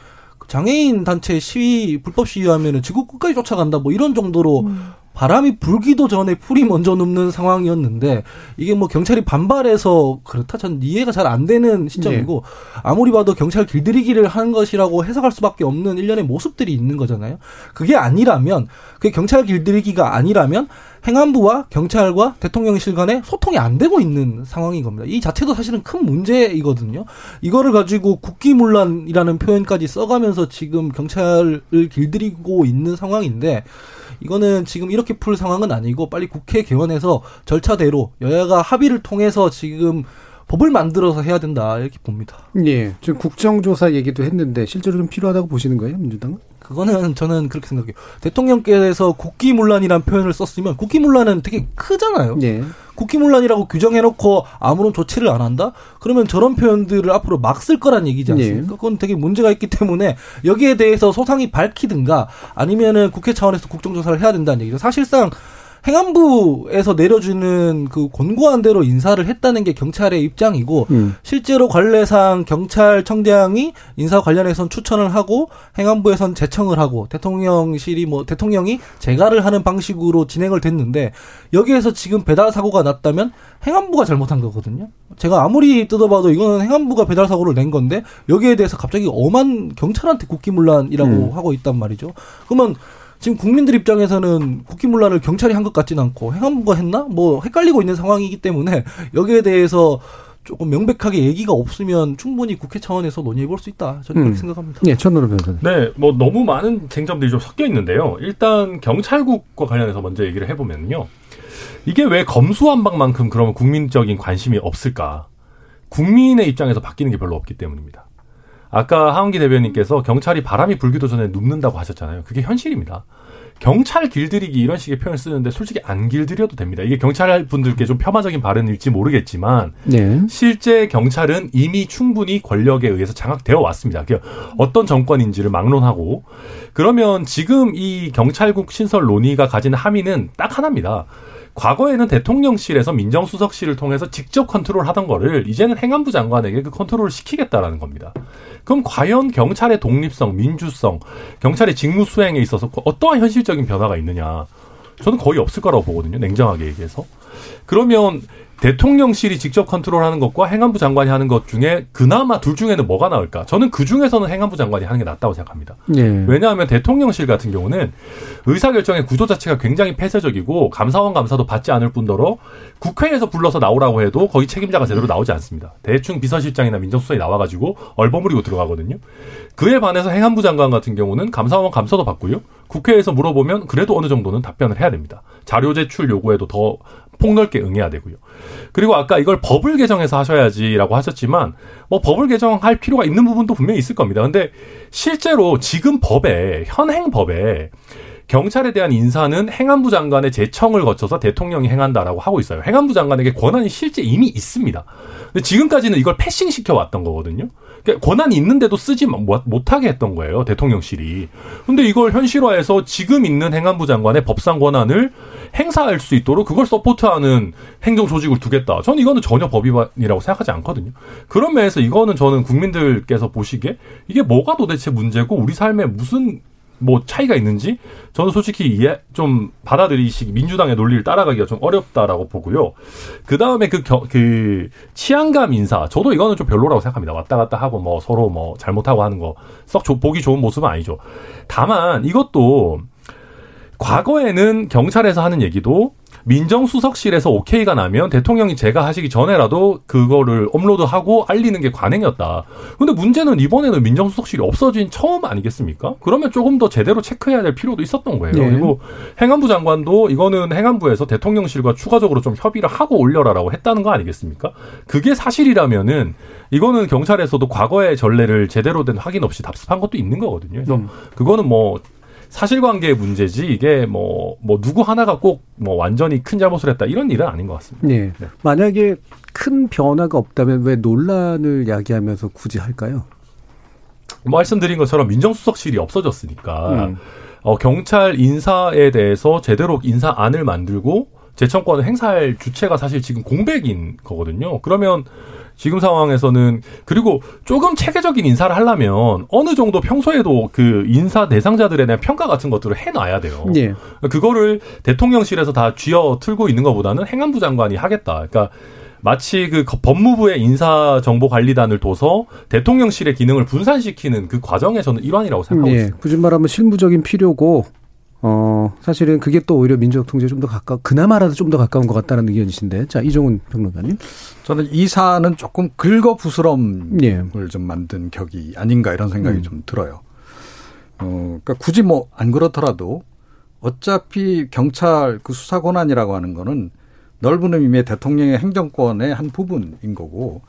장애인 단체 시위 불법 시위하면은 지구 끝까지 쫓아간다 뭐 이런 정도로 바람이 불기도 전에 풀이 먼저 눕는 상황이었는데 이게 뭐 경찰이 반발해서 그렇다 전 이해가 잘 안 되는 시점이고 아무리 봐도 경찰 길들이기를 하는 것이라고 해석할 수밖에 없는 일련의 모습들이 있는 거잖아요. 그게 아니라면 그게 경찰 길들이기가 아니라면 행안부와 경찰과 대통령실 간에 소통이 안 되고 있는 상황인 겁니다. 이 자체도 사실은 큰 문제이거든요. 이거를 가지고 국기문란이라는 표현까지 써가면서 지금 경찰을 길들이고 있는 상황인데 이거는 지금 이렇게 풀 상황은 아니고 빨리 국회 개원해서 절차대로 여야가 합의를 통해서 지금 법을 만들어서 해야 된다 이렇게 봅니다. 예. 지금 국정조사 얘기도 했는데 실제로 좀 필요하다고 보시는 거예요, 민주당은? 그거는 저는 그렇게 생각해요. 대통령께서 국기문란이라는 표현을 썼으면 국기문란은 되게 크잖아요. 예. 국기문란이라고 규정해놓고 아무런 조치를 안 한다? 그러면 저런 표현들을 앞으로 막 쓸 거란 얘기지 않습니까? 예. 그건 되게 문제가 있기 때문에 여기에 대해서 소상히 밝히든가 아니면은 국회 차원에서 국정조사를 해야 된다는 얘기죠. 사실상 행안부에서 내려주는 그 권고한 대로 인사를 했다는 게 경찰의 입장이고 음. 실제로 관례상 경찰청장이 인사 관련해선 추천을 하고 행안부에선 제청을 하고 대통령실이 뭐 대통령이 재가를 하는 방식으로 진행을 됐는데 여기에서 지금 배달 사고가 났다면 행안부가 잘못한 거거든요. 제가 아무리 뜯어봐도 이거는 행안부가 배달 사고를 낸 건데 여기에 대해서 갑자기 엄한 경찰한테 국기문란이라고 음. 하고 있단 말이죠. 그러면 지금 국민들 입장에서는 국기문란을 경찰이 한 것 같지는 않고 행안부가 했나? 뭐 헷갈리고 있는 상황이기 때문에 여기에 대해서 조금 명백하게 얘기가 없으면 충분히 국회 차원에서 논의해 볼 수 있다. 저는 그렇게 음. 생각합니다. 예, 천노로 변호사님. 네, 뭐 너무 많은 쟁점들이 좀 섞여 있는데요. 일단 경찰국과 관련해서 먼저 얘기를 해보면요. 이게 왜 검수한박만큼 그러면 국민적인 관심이 없을까? 국민의 입장에서 바뀌는 게 별로 없기 때문입니다. 아까 하은기 대변인께서 경찰이 바람이 불기도 전에 눕는다고 하셨잖아요. 그게 현실입니다. 경찰 길들이기 이런 식의 표현을 쓰는데 솔직히 안 길들여도 됩니다. 이게 경찰 분들께 좀 폄하적인 발언일지 모르겠지만 네. 실제 경찰은 이미 충분히 권력에 의해서 장악되어 왔습니다. 그 어떤 정권인지를 막론하고 그러면 지금 이 경찰국 신설 논의가 가진 함의는 딱 하나입니다. 과거에는 대통령실에서 민정수석실을 통해서 직접 컨트롤하던 거를 이제는 행안부 장관에게 그 컨트롤을 시키겠다라는 겁니다. 그럼 과연 경찰의 독립성, 민주성, 경찰의 직무 수행에 있어서 어떠한 현실적인 변화가 있느냐? 저는 거의 없을 거라고 보거든요. 냉정하게 얘기해서. 그러면 대통령실이 직접 컨트롤하는 것과 행안부 장관이 하는 것 중에 그나마 둘 중에는 뭐가 나을까? 저는 그 중에서는 행안부 장관이 하는 게 낫다고 생각합니다. 예. 왜냐하면 대통령실 같은 경우는 의사결정의 구조 자체가 굉장히 폐쇄적이고 감사원 감사도 받지 않을 뿐더러 국회에서 불러서 나오라고 해도 거기 책임자가 제대로 나오지 않습니다. 대충 비서실장이나 민정수석이 나와가지고 얼버무리고 들어가거든요. 그에 반해서 행안부 장관 같은 경우는 감사원 감사도 받고요. 국회에서 물어보면 그래도 어느 정도는 답변을 해야 됩니다. 자료 제출 요구에도 더 폭넓게 응해야 되고요. 그리고 아까 이걸 법을 개정해서 하셔야지라고 하셨지만 뭐 법을 개정할 필요가 있는 부분도 분명히 있을 겁니다. 근데 실제로 지금 법에 현행 법에 경찰에 대한 인사는 행안부 장관의 제청을 거쳐서 대통령이 행한다라고 하고 있어요. 행안부 장관에게 권한이 실제 이미 있습니다. 근데 지금까지는 이걸 패싱 시켜 왔던 거거든요. 그러니까 권한이 있는데도 쓰지 못- 못하게 했던 거예요. 대통령실이. 근데 이걸 현실화해서 지금 있는 행안부 장관의 법상 권한을 행사할 수 있도록 그걸 서포트하는 행정 조직을 두겠다. 저는 이거는 전혀 법 위반이라고 생각하지 않거든요. 그런 면에서 이거는 저는 국민들께서 보시기에 이게 뭐가 도대체 문제고 우리 삶에 무슨 뭐 차이가 있는지 저는 솔직히 이해 좀 받아들이시기 민주당의 논리를 따라가기가 좀 어렵다라고 보고요. 그 다음에 그, 겨, 그 치안감 인사 저도 이거는 좀 별로라고 생각합니다. 왔다 갔다 하고 뭐 서로 뭐 잘못하고 하는 거 썩 보기 좋은 모습은 아니죠. 다만 이것도 과거에는 경찰에서 하는 얘기도 민정수석실에서 오케이가 나면 대통령이 제가 하시기 전에라도 그거를 업로드하고 알리는 게 관행이었다. 근데 문제는 이번에는 민정수석실이 없어진 처음 아니겠습니까? 그러면 조금 더 제대로 체크해야 될 필요도 있었던 거예요. 네. 그리고 행안부 장관도 이거는 행안부에서 대통령실과 추가적으로 좀 협의를 하고 올려라라고 했다는 거 아니겠습니까? 그게 사실이라면은 이거는 경찰에서도 과거의 전례를 제대로 된 확인 없이 답습한 것도 있는 거거든요. 그래서 음. 그거는 뭐 사실관계의 문제지 이게 뭐뭐 뭐 누구 하나가 꼭 뭐 완전히 큰 잘못을 했다 이런 일은 아닌 것 같습니다. 네. 네. 만약에 큰 변화가 없다면 왜 논란을 야기하면서 굳이 할까요? 말씀드린 것처럼 민정수석실이 없어졌으니까 음. 어, 경찰 인사에 대해서 제대로 인사안을 만들고 재청권을 행사할 주체가 사실 지금 공백인 거거든요. 그러면 지금 상황에서는 그리고 조금 체계적인 인사를 하려면 어느 정도 평소에도 그 인사 대상자들에 대한 평가 같은 것들을 해놔야 돼요. 예. 그거를 대통령실에서 다 쥐어 틀고 있는 것보다는 행안부 장관이 하겠다. 그러니까 마치 그 법무부의 인사정보관리단을 둬서 대통령실의 기능을 분산시키는 그 과정에 저는 일환이라고 생각하고 예. 있습니다. 굳이 말하면 실무적인 필요고 어, 사실은 그게 또 오히려 민주적 통제에 좀 더 가까, 그나마라도 좀 더 가까운 것 같다는 의견이신데. 자, 이종훈 평론가님. 저는 이 사안은 조금 긁어부스럼을 예. 좀 만든 격이 아닌가 이런 생각이 음. 좀 들어요. 어, 그러니까 굳이 뭐 안 그렇더라도 어차피 경찰 그 수사 권한이라고 하는 거는 넓은 의미의 대통령의 행정권의 한 부분인 거고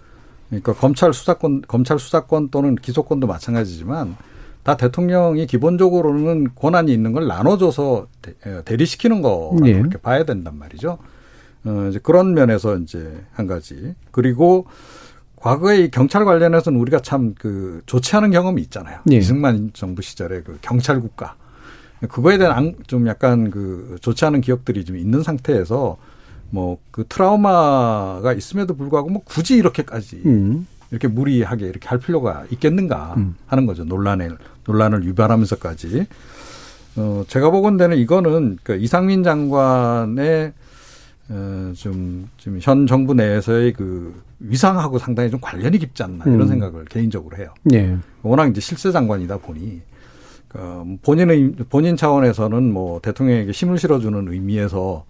그러니까 검찰 수사권, 검찰 수사권 또는 기소권도 마찬가지지만 다 대통령이 기본적으로는 권한이 있는 걸 나눠줘서 대리시키는 거라고 네. 그렇게 봐야 된단 말이죠. 어, 이제 그런 면에서 이제 한 가지. 그리고 과거에 경찰 관련해서는 우리가 참 그 좋지 않은 경험이 있잖아요. 네. 이승만 정부 시절에 그 경찰 국가. 그거에 대한 좀 약간 그 좋지 않은 기억들이 좀 있는 상태에서 뭐 그 트라우마가 있음에도 불구하고 뭐 굳이 이렇게까지 음. 이렇게 무리하게 이렇게 할 필요가 있겠는가 음. 하는 거죠. 논란을 논란을 유발하면서까지. 어, 제가 보건대는 이거는 그 이상민 장관의 어, 좀, 지금 현 정부 내에서의 그 위상하고 상당히 좀 관련이 깊지 않나 이런 음. 생각을 개인적으로 해요. 예. 워낙 이제 실세 장관이다 보니 그 본인의 본인 차원에서는 뭐 대통령에게 힘을 실어주는 의미에서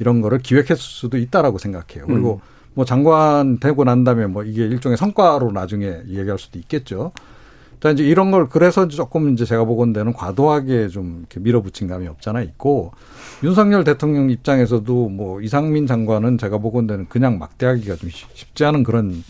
이런 거를 기획했을 수도 있다라고 생각해요. 그리고 음. 뭐 장관 되고 난 다음에 뭐 이게 일종의 성과로 나중에 얘기할 수도 있겠죠. 자, 이제 이런 걸 그래서 조금 이제 제가 보건대는 과도하게 좀 이렇게 밀어붙인 감이 없잖아 있고 윤석열 대통령 입장에서도 뭐 이상민 장관은 제가 보건대는 그냥 막대하기가 좀 쉽지 않은 그런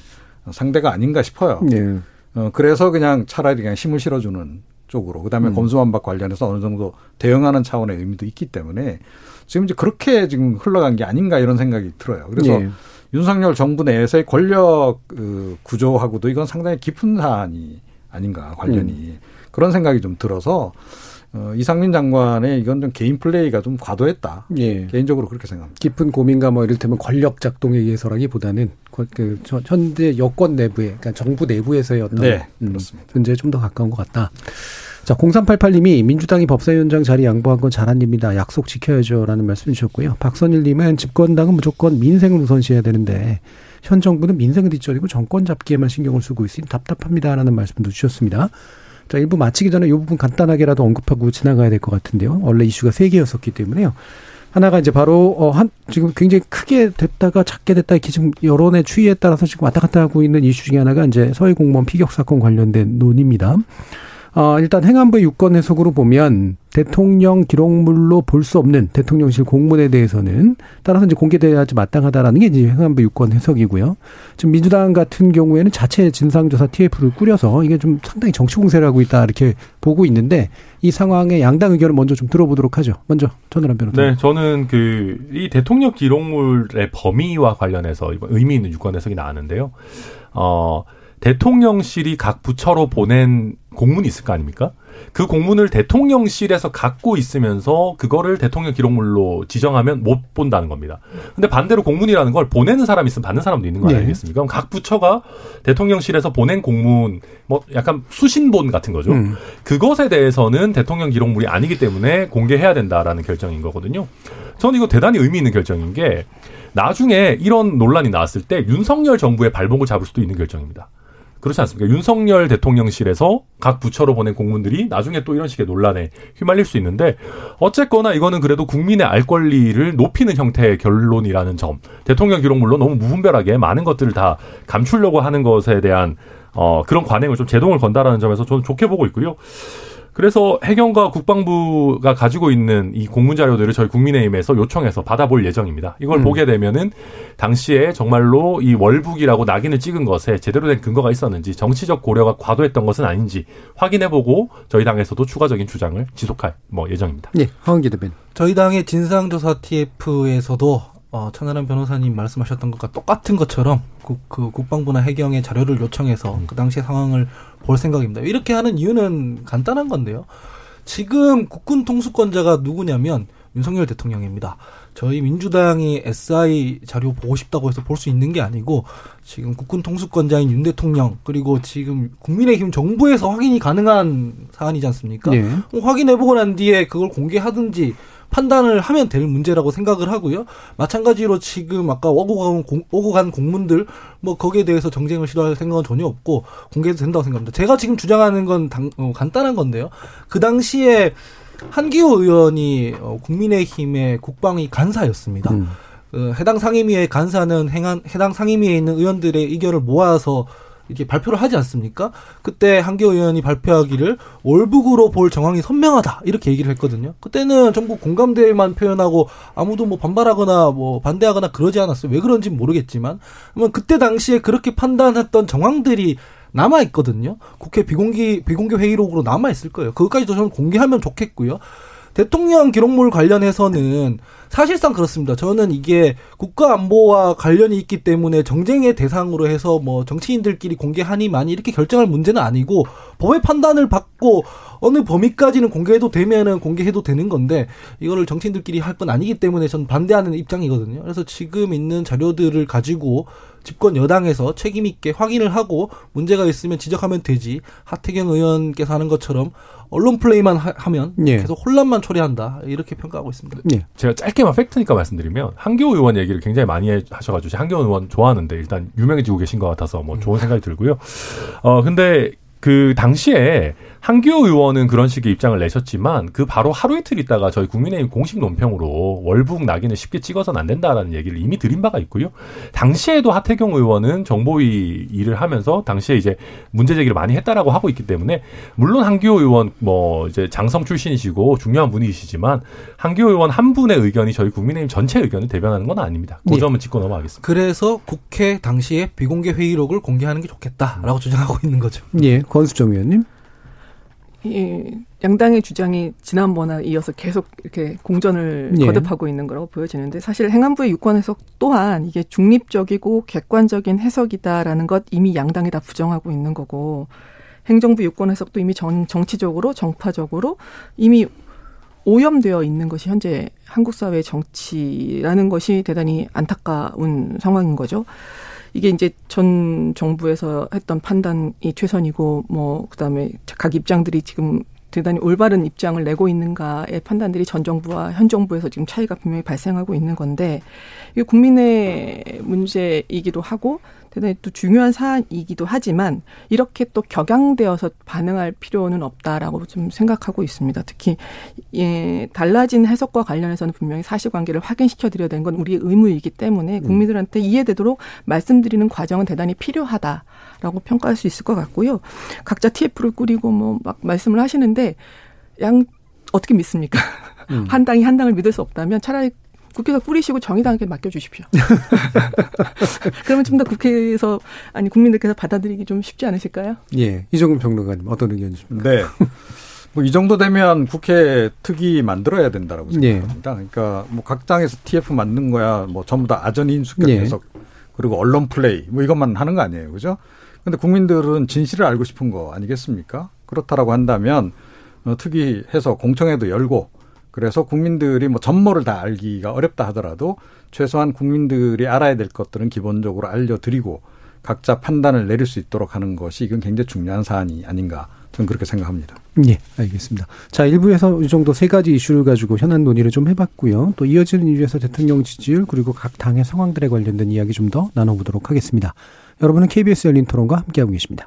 상대가 아닌가 싶어요. 네. 어, 그래서 그냥 차라리 그냥 힘을 실어주는 쪽으로 그다음에 음. 검수완박 관련해서 어느 정도 대응하는 차원의 의미도 있기 때문에 지금 이제 그렇게 지금 흘러간 게 아닌가 이런 생각이 들어요. 그래서 네. 윤석열 정부 내에서의 권력 그 구조하고도 이건 상당히 깊은 사안이 아닌가 관련이 음. 그런 생각이 좀 들어서 어, 이상민 장관의 이건 좀 개인 플레이가 좀 과도했다. 예. 개인적으로 그렇게 생각합니다. 깊은 고민과 뭐 이를테면 권력 작동에 의해서라기보다는 그 현재 여권 내부에, 그러니까 정부 내부에서의 어떤 네, 음, 문제에 좀 더 가까운 것 같다. 자, 0388님이 민주당이 법사위원장 자리 양보한 건 잘한 일입니다. 약속 지켜야죠라는 말씀 주셨고요. 박선일님은 집권당은 무조건 민생을 우선시해야 되는데 현 정부는 민생을 뒷전이고 정권 잡기에만 신경을 쓰고 있으니 답답합니다라는 말씀도 주셨습니다. 자, 일부 마치기 전에 이 부분 간단하게라도 언급하고 지나가야 될 것 같은데요. 원래 이슈가 세 개였었기 때문에요. 하나가 이제 바로 어한 지금 굉장히 크게 됐다가 작게 됐다 이렇게 지금 여론의 추이에 따라서 지금 왔다 갔다 하고 있는 이슈 중에 하나가 이제 서해 공무원 피격 사건 관련된 논의입니다. 어, 일단 행안부의 유권 해석으로 보면 대통령 기록물로 볼 수 없는 대통령실 공문에 대해서는 따라서 이제 공개돼야지 마땅하다라는 게 이제 행안부 유권 해석이고요. 지금 민주당 같은 경우에는 자체 진상조사 TF를 꾸려서 이게 좀 상당히 정치 공세를 하고 있다 이렇게 보고 있는데 이 상황의 양당 의견을 먼저 좀 들어보도록 하죠. 먼저 전우란 변호사. 네, 저는 그 이 대통령 기록물의 범위와 관련해서 의미 있는 유권 해석이 나왔는데요. 어. 대통령실이 각 부처로 보낸 공문이 있을 거 아닙니까? 그 공문을 대통령실에서 갖고 있으면서 그거를 대통령 기록물로 지정하면 못 본다는 겁니다. 근데 반대로 공문이라는 걸 보내는 사람이 있으면 받는 사람도 있는 거 네. 아니겠습니까? 그럼 각 부처가 대통령실에서 보낸 공문 뭐 약간 수신본 같은 거죠. 음. 그것에 대해서는 대통령 기록물이 아니기 때문에 공개해야 된다라는 결정인 거거든요. 저는 이거 대단히 의미 있는 결정인 게 나중에 이런 논란이 나왔을 때 윤석열 정부의 발목을 잡을 수도 있는 결정입니다. 그렇지 않습니까? 윤석열 대통령실에서 각 부처로 보낸 공문들이 나중에 또 이런 식의 논란에 휘말릴 수 있는데 어쨌거나 이거는 그래도 국민의 알 권리를 높이는 형태의 결론이라는 점. 대통령 기록물로 너무 무분별하게 많은 것들을 다 감추려고 하는 것에 대한 어 그런 관행을 좀 제동을 건다라는 점에서 저는 좋게 보고 있고요. 그래서 해경과 국방부가 가지고 있는 이 공문 자료들을 저희 국민의힘에서 요청해서 받아볼 예정입니다. 이걸 음. 보게 되면은 당시에 정말로 이 월북이라고 낙인을 찍은 것에 제대로 된 근거가 있었는지 정치적 고려가 과도했던 것은 아닌지 확인해보고 저희 당에서도 추가적인 주장을 지속할 뭐 예정입니다. 예, 황은기 대변인. 저희 당의 진상조사 TF에서도 어, 천하람 변호사님 말씀하셨던 것과 똑같은 것처럼 국, 그 국방부나 해경의 자료를 요청해서 그 당시의 상황을 볼 생각입니다. 이렇게 하는 이유는 간단한 건데요. 지금 국군 통수권자가 누구냐면 윤석열 대통령입니다. 저희 민주당이 SI 자료 보고 싶다고 해서 볼 수 있는 게 아니고 지금 국군 통수권자인 윤 대통령 그리고 지금 국민의힘 정부에서 확인이 가능한 사안이지 않습니까? 예. 뭐 확인해보고 난 뒤에 그걸 공개하든지 판단을 하면 될 문제라고 생각을 하고요. 마찬가지로 지금 아까 오고 간, 공, 오고 간 공문들 뭐 거기에 대해서 정쟁을 싫어할 생각은 전혀 없고 공개해도 된다고 생각합니다. 제가 지금 주장하는 건 당, 어, 간단한 건데요. 그 당시에 한기호 의원이 어, 국민의힘의 국방위 간사였습니다. 음. 어, 해당 상임위의 간사는 행한, 해당 상임위에 있는 의원들의 의견을 모아서 이렇게 발표를 하지 않습니까? 그때 한기호 의원이 발표하기를 월북으로 볼 정황이 선명하다 이렇게 얘기를 했거든요. 그때는 전부 공감대만 표현하고 아무도 뭐 반발하거나 뭐 반대하거나 그러지 않았어요. 왜 그런지 는 모르겠지만 그때 당시에 그렇게 판단했던 정황들이 남아 있거든요. 국회 비공개 비공개 회의록으로 남아 있을 거예요. 그것까지도 저는 공개하면 좋겠고요. 대통령 기록물 관련해서는 사실상 그렇습니다. 저는 이게 국가 안보와 관련이 있기 때문에 정쟁의 대상으로 해서 뭐 정치인들끼리 공개하니 많이 이렇게 결정할 문제는 아니고 법의 판단을 받고 어느 범위까지는 공개해도 되면은 공개해도 되는 건데 이거를 정치인들끼리 할 건 아니기 때문에 저는 반대하는 입장이거든요. 그래서 지금 있는 자료들을 가지고 집권 여당에서 책임 있게 확인을 하고 문제가 있으면 지적하면 되지 하태경 의원께서 하는 것처럼 언론 플레이만 하, 면 예. 계속 혼란만 초래한다 이렇게 평가하고 있습니다. 예. 제가 짧게만 팩트니까 말씀드리면 한교호 의원 얘기를 굉장히 많이 해- 하셔가지고 한교호 의원 좋아하는데 일단 유명해지고 계신 것 같아서 뭐 좋은 생각이 들고요. 어 근데 그 당시에 한기호 의원은 그런 식의 입장을 내셨지만 그 바로 하루 이틀 있다가 저희 국민의힘 공식 논평으로 월북 낙인을 쉽게 찍어서는 안 된다라는 얘기를 이미 드린 바가 있고요. 당시에도 하태경 의원은 정보위 일을 하면서 당시에 이제 문제 제기를 많이 했다라고 하고 있기 때문에 물론 한기호 의원 뭐 이제 장성 출신이시고 중요한 분이시지만 한기호 의원 한 분의 의견이 저희 국민의힘 전체 의견을 대변하는 건 아닙니다. 그 예. 점은 짚고 넘어가겠습니다. 그래서 국회 당시에 비공개 회의록을 공개하는 게 좋겠다라고 주장하고 있는 거죠. 예, 권수정 의원님. 이 양당의 주장이 지난번에 이어서 계속 이렇게 공전을 예. 거듭하고 있는 거라고 보여지는데 사실 행안부의 유권 해석 또한 이게 중립적이고 객관적인 해석이다라는 것 이미 양당이 다 부정하고 있는 거고 행정부 유권 해석도 이미 정, 정치적으로 정파적으로 이미 오염되어 있는 것이 현재 한국 사회의 정치라는 것이 대단히 안타까운 상황인 거죠. 이게 이제 전 정부에서 했던 판단이 최선이고 뭐 그다음에 각 입장들이 지금 대단히 올바른 입장을 내고 있는가의 판단들이 전 정부와 현 정부에서 지금 차이가 분명히 발생하고 있는 건데 이게 국민의 문제이기도 하고 대단히 또 중요한 사안이기도 하지만 이렇게 또 격양되어서 반응할 필요는 없다라고 좀 생각하고 있습니다. 특히 예, 달라진 해석과 관련해서는 분명히 사실관계를 확인시켜 드려야 되는 건 우리의 의무이기 때문에 국민들한테 이해되도록 말씀드리는 과정은 대단히 필요하다라고 평가할 수 있을 것 같고요. 각자 TF를 꾸리고 뭐 막 말씀을 하시는데 양 어떻게 믿습니까? 한 당이 한 당을 믿을 수 없다면 차라리 국회에서 뿌리시고 정의당에게 맡겨주십시오. 그러면 좀 더 국회에서 아니 국민들께서 받아들이기 좀 쉽지 않으실까요? 예, 이종근 평론가님 어떤 의견이십니까? 네. 뭐 이 정도 되면 국회 특위 만들어야 된다라고 예. 생각합니다. 그러니까 뭐 각 당에서 TF 만든 거야 뭐 전부 다 아전 인수격 예. 해석 그리고 언론 플레이 뭐 이것만 하는 거 아니에요, 그죠? 근데 국민들은 진실을 알고 싶은 거 아니겠습니까? 그렇다라고 한다면 어, 특위해서 공청회도 열고 그래서 국민들이 뭐 전모를 다 알기가 어렵다 하더라도 최소한 국민들이 알아야 될 것들은 기본적으로 알려드리고 각자 판단을 내릴 수 있도록 하는 것이 이건 굉장히 중요한 사안이 아닌가 저는 그렇게 생각합니다. 예, 알겠습니다. 자, 일부에서 이 정도 세 가지 이슈를 가지고 현안 논의를 좀 해봤고요. 또 이어지는 이유에서 대통령 지지율 그리고 각 당의 상황들에 관련된 이야기 좀 더 나눠보도록 하겠습니다. 여러분은 KBS 열린 토론과 함께하고 계십니다.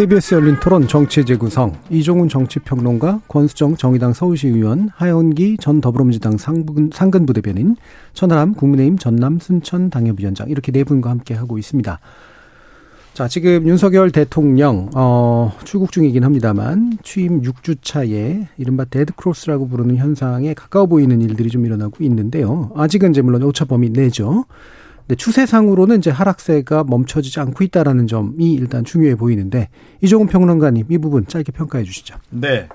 KBS 열린 토론 정치 재구성 이종훈 정치평론가 권수정 정의당 서울시 의원 하헌기 전 더불어민주당 상근, 상근부 대변인 천하람 국민의힘 전남 순천 당협위원장 이렇게 네 분과 함께 하고 있습니다. 자 지금 윤석열 대통령 어, 출국 중이긴 합니다만 취임 6주 차에 이른바 데드크로스라고 부르는 현상에 가까워 보이는 일들이 좀 일어나고 있는데요. 아직은 이제 물론 오차 범위 내죠. 근데 추세상으로는 이제 하락세가 멈춰지지 않고 있다라는 점이 일단 중요해 보이는데 이종훈 평론가님 이 부분 짧게 평가해 주시죠. 네.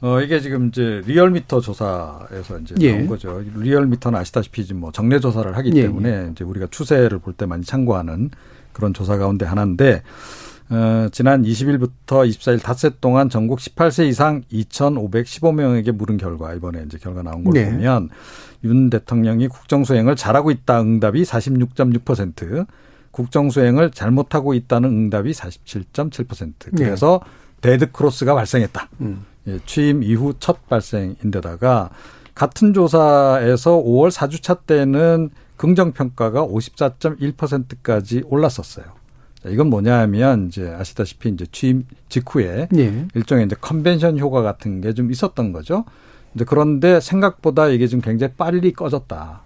어, 이게 지금 이제 리얼미터 조사에서 이제 예. 나온 거죠. 리얼미터는 아시다시피 지금 뭐 정례 조사를 하기 예, 때문에 이제 우리가 추세를 볼 때 많이 참고하는 그런 조사 가운데 하나인데 어, 지난 20일부터 24일 닷새 동안 전국 18세 이상 2,515명에게 물은 결과 이번에 이제 결과 나온 걸 네. 보면 윤 대통령이 국정 수행을 잘하고 있다 응답이 46.6%, 국정 수행을 잘못하고 있다는 응답이 47.7%. 그래서 데드 크로스가 발생했다. 음. 예, 취임 이후 첫 발생인데다가 같은 조사에서 5월 4주차 때는 긍정평가가 54.1%까지 올랐었어요. 자, 이건 뭐냐 하면 이제 아시다시피 이제 취임 직후에 예. 일종의 이제 컨벤션 효과 같은 게 좀 있었던 거죠. 이제 그런데 생각보다 이게 좀 굉장히 빨리 꺼졌다.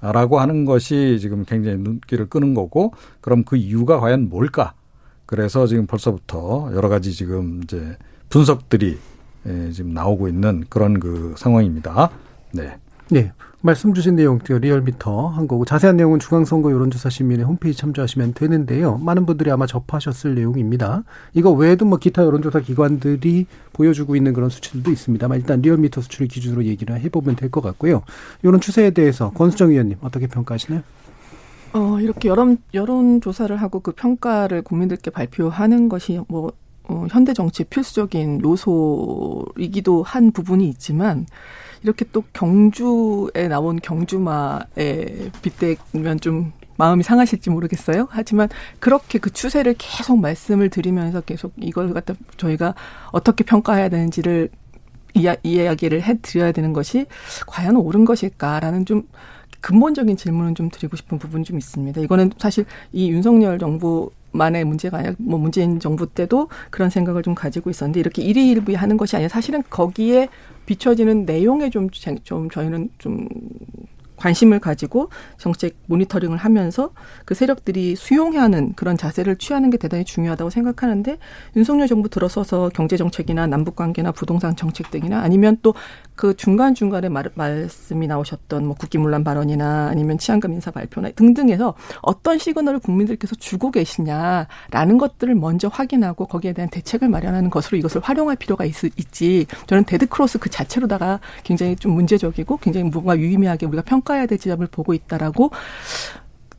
라고 하는 것이 지금 굉장히 눈길을 끄는 거고, 그럼 그 이유가 과연 뭘까? 그래서 지금 벌써부터 여러 가지 지금 이제 분석들이 예, 지금 나오고 있는 그런 그 상황입니다. 네. 네. 말씀 주신 내용 그 리얼미터 한 거고 자세한 내용은 중앙선거 여론조사 시민의 홈페이지 참조하시면 되는데요. 많은 분들이 아마 접하셨을 내용입니다. 이거 외에도 뭐 기타 여론조사 기관들이 보여주고 있는 그런 수치들도 있습니다만 일단 리얼미터 수치를 기준으로 얘기를 해보면 될 것 같고요. 이런 추세에 대해서 권수정 의원님 어떻게 평가하시나요? 어, 이렇게 여론, 여론조사를 하고 그 평가를 국민들께 발표하는 것이 뭐, 어, 현대 정치의 필수적인 요소이기도 한 부분이 있지만, 이렇게 또 경주에 나온 경주마에 빗대면 좀 마음이 상하실지 모르겠어요. 하지만 그렇게 그 추세를 계속 말씀을 드리면서 계속 이걸 갖다 저희가 어떻게 평가해야 되는지를 이야, 이야기를 해 드려야 되는 것이 과연 옳은 것일까라는 좀 근본적인 질문을 좀 드리고 싶은 부분이 좀 있습니다. 이거는 사실 이 윤석열 정부 만의 문제가 아니라 뭐 문재인 정부 때도 그런 생각을 좀 가지고 있었는데 이렇게 일희일비 하는 것이 아니라 사실은 거기에 비춰지는 내용에 좀, 좀 저희는 좀 관심을 가지고 정책 모니터링을 하면서 그 세력들이 수용하는 그런 자세를 취하는 게 대단히 중요하다고 생각하는데 윤석열 정부 들어서서 경제 정책이나 남북 관계나 부동산 정책 등이나 아니면 또 그 중간 중간에 말, 말씀이 나오셨던 뭐 국기문란 발언이나 아니면 치안감 인사 발표나 등등에서 어떤 시그널을 국민들께서 주고 계시냐라는 것들을 먼저 확인하고 거기에 대한 대책을 마련하는 것으로 이것을 활용할 필요가 있, 있지. 저는 데드 크로스 그 자체로다가 굉장히 좀 문제적이고 굉장히 뭔가 유의미하게 우리가 평가 해야 될 지점을 보고 있다라고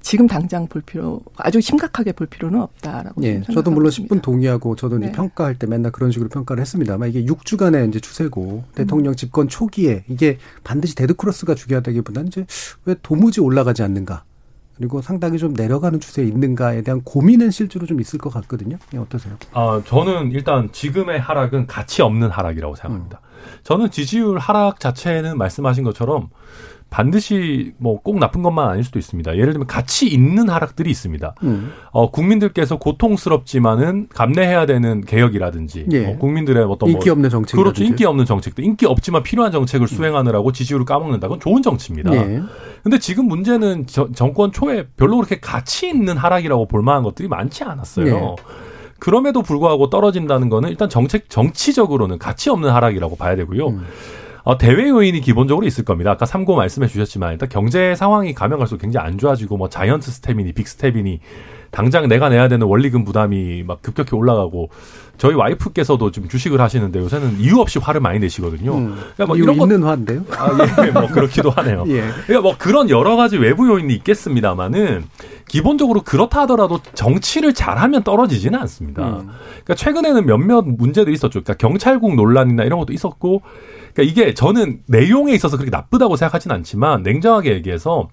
지금 당장 볼 필요 아주 심각하게 볼 필요는 없다라고 예. 저도 물론 10분 동의하고 저도 이제 네. 평가할 때 맨날 그런 식으로 평가를 했습니다만 이게 6주간의 이제 추세고 대통령 집권 초기에 이게 반드시 데드크로스가 중요하다기보다는 이제 왜 도무지 올라가지 않는가 그리고 상당히 좀 내려가는 추세에 있는가에 대한 고민은 실제로 좀 있을 것 같거든요. 예, 어떠세요? 아, 저는 일단 지금의 하락은 가치 없는 하락이라고 생각합니다. 저는 지지율 하락 자체는 말씀하신 것처럼 반드시 뭐 꼭 나쁜 것만 아닐 수도 있습니다. 예를 들면 가치 있는 하락들이 있습니다. 음. 어, 국민들께서 고통스럽지만은 감내해야 되는 개혁이라든지 예. 어, 국민들의 어떤 인기 뭐 없는 정책. 그렇죠. 인기 없는 정책들. 인기 없지만 필요한 정책을 수행하느라고 지지율을 까먹는다. 건 좋은 정치입니다. 예. 근데 지금 문제는 저- 정권 초에 별로 그렇게 가치 있는 하락이라고 볼 만한 것들이 많지 않았어요. 예. 그럼에도 불구하고 떨어진다는 거는 일단 정책 정치적으로는 가치 없는 하락이라고 봐야 되고요. 음. 어, 대외 요인이 기본적으로 있을 겁니다. 아까 삼고 말씀해 주셨지만 일단 경제 상황이 가면 갈수록 굉장히 안 좋아지고 뭐 자이언트 스텝이니 빅 스텝이니 당장 내가 내야 되는 원리금 부담이 막 급격히 올라가고 저희 와이프께서도 지금 주식을 하시는데 요새는 이유 없이 화를 많이 내시거든요. 음. 그러니까 뭐 이유 이런 것 있는 화인데요. 아, 예, 뭐 그렇기도 하네요. 예. 그러니까 뭐 그런 여러 가지 외부 요인이 있겠습니다만은 기본적으로 그렇다 하더라도 정치를 잘하면 떨어지지는 않습니다. 음. 그러니까 최근에는 몇몇 문제들이 있었죠. 그러니까 경찰국 논란이나 이런 것도 있었고, 그러니까 이게 저는 내용에 있어서 그렇게 나쁘다고 생각하진 않지만 냉정하게 얘기해서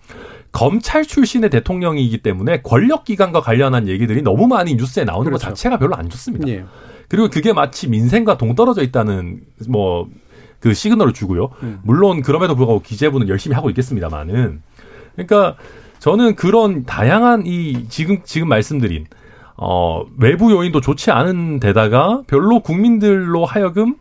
검찰 출신의 대통령이기 때문에 권력 기관과 관련한 얘기들이 너무 많이 뉴스에 나오는 것 그렇죠. 자체가 별로 안 좋습니다. 예. 그리고 그게 마치 민생과 동떨어져 있다는 뭐 그 시그널을 주고요. 음. 물론 그럼에도 불구하고 기재부는 열심히 하고 있겠습니다만은 그러니까 저는 그런 다양한 이 지금 지금 말씀드린 어 외부 요인도 좋지 않은 데다가 별로 국민들로 하여금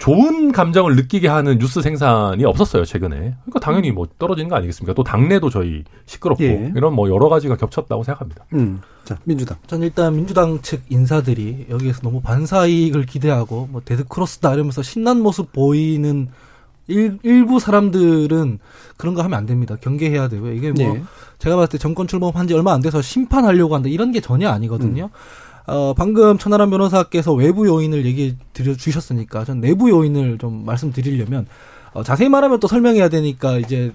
좋은 감정을 느끼게 하는 뉴스 생산이 없었어요 최근에. 그러니까 당연히 뭐 떨어지는 거 아니겠습니까? 또 당내도 저희 시끄럽고 예. 이런 뭐 여러 가지가 겹쳤다고 생각합니다. 음. 자, 민주당. 전 일단 민주당 측 인사들이 여기에서 너무 반사이익을 기대하고 뭐 데드 크로스다 이러면서 신난 모습 보이는 일, 일부 사람들은 그런 거 하면 안 됩니다. 경계해야 되고요. 이게 뭐 예. 제가 봤을 때 정권 출범한 지 얼마 안 돼서 심판하려고 한다 이런 게 전혀 아니거든요. 어, 방금 천하람 변호사께서 외부 요인을 얘기해 드려 주셨으니까 전 내부 요인을 좀 말씀드리려면 어, 자세히 말하면 또 설명해야 되니까 이제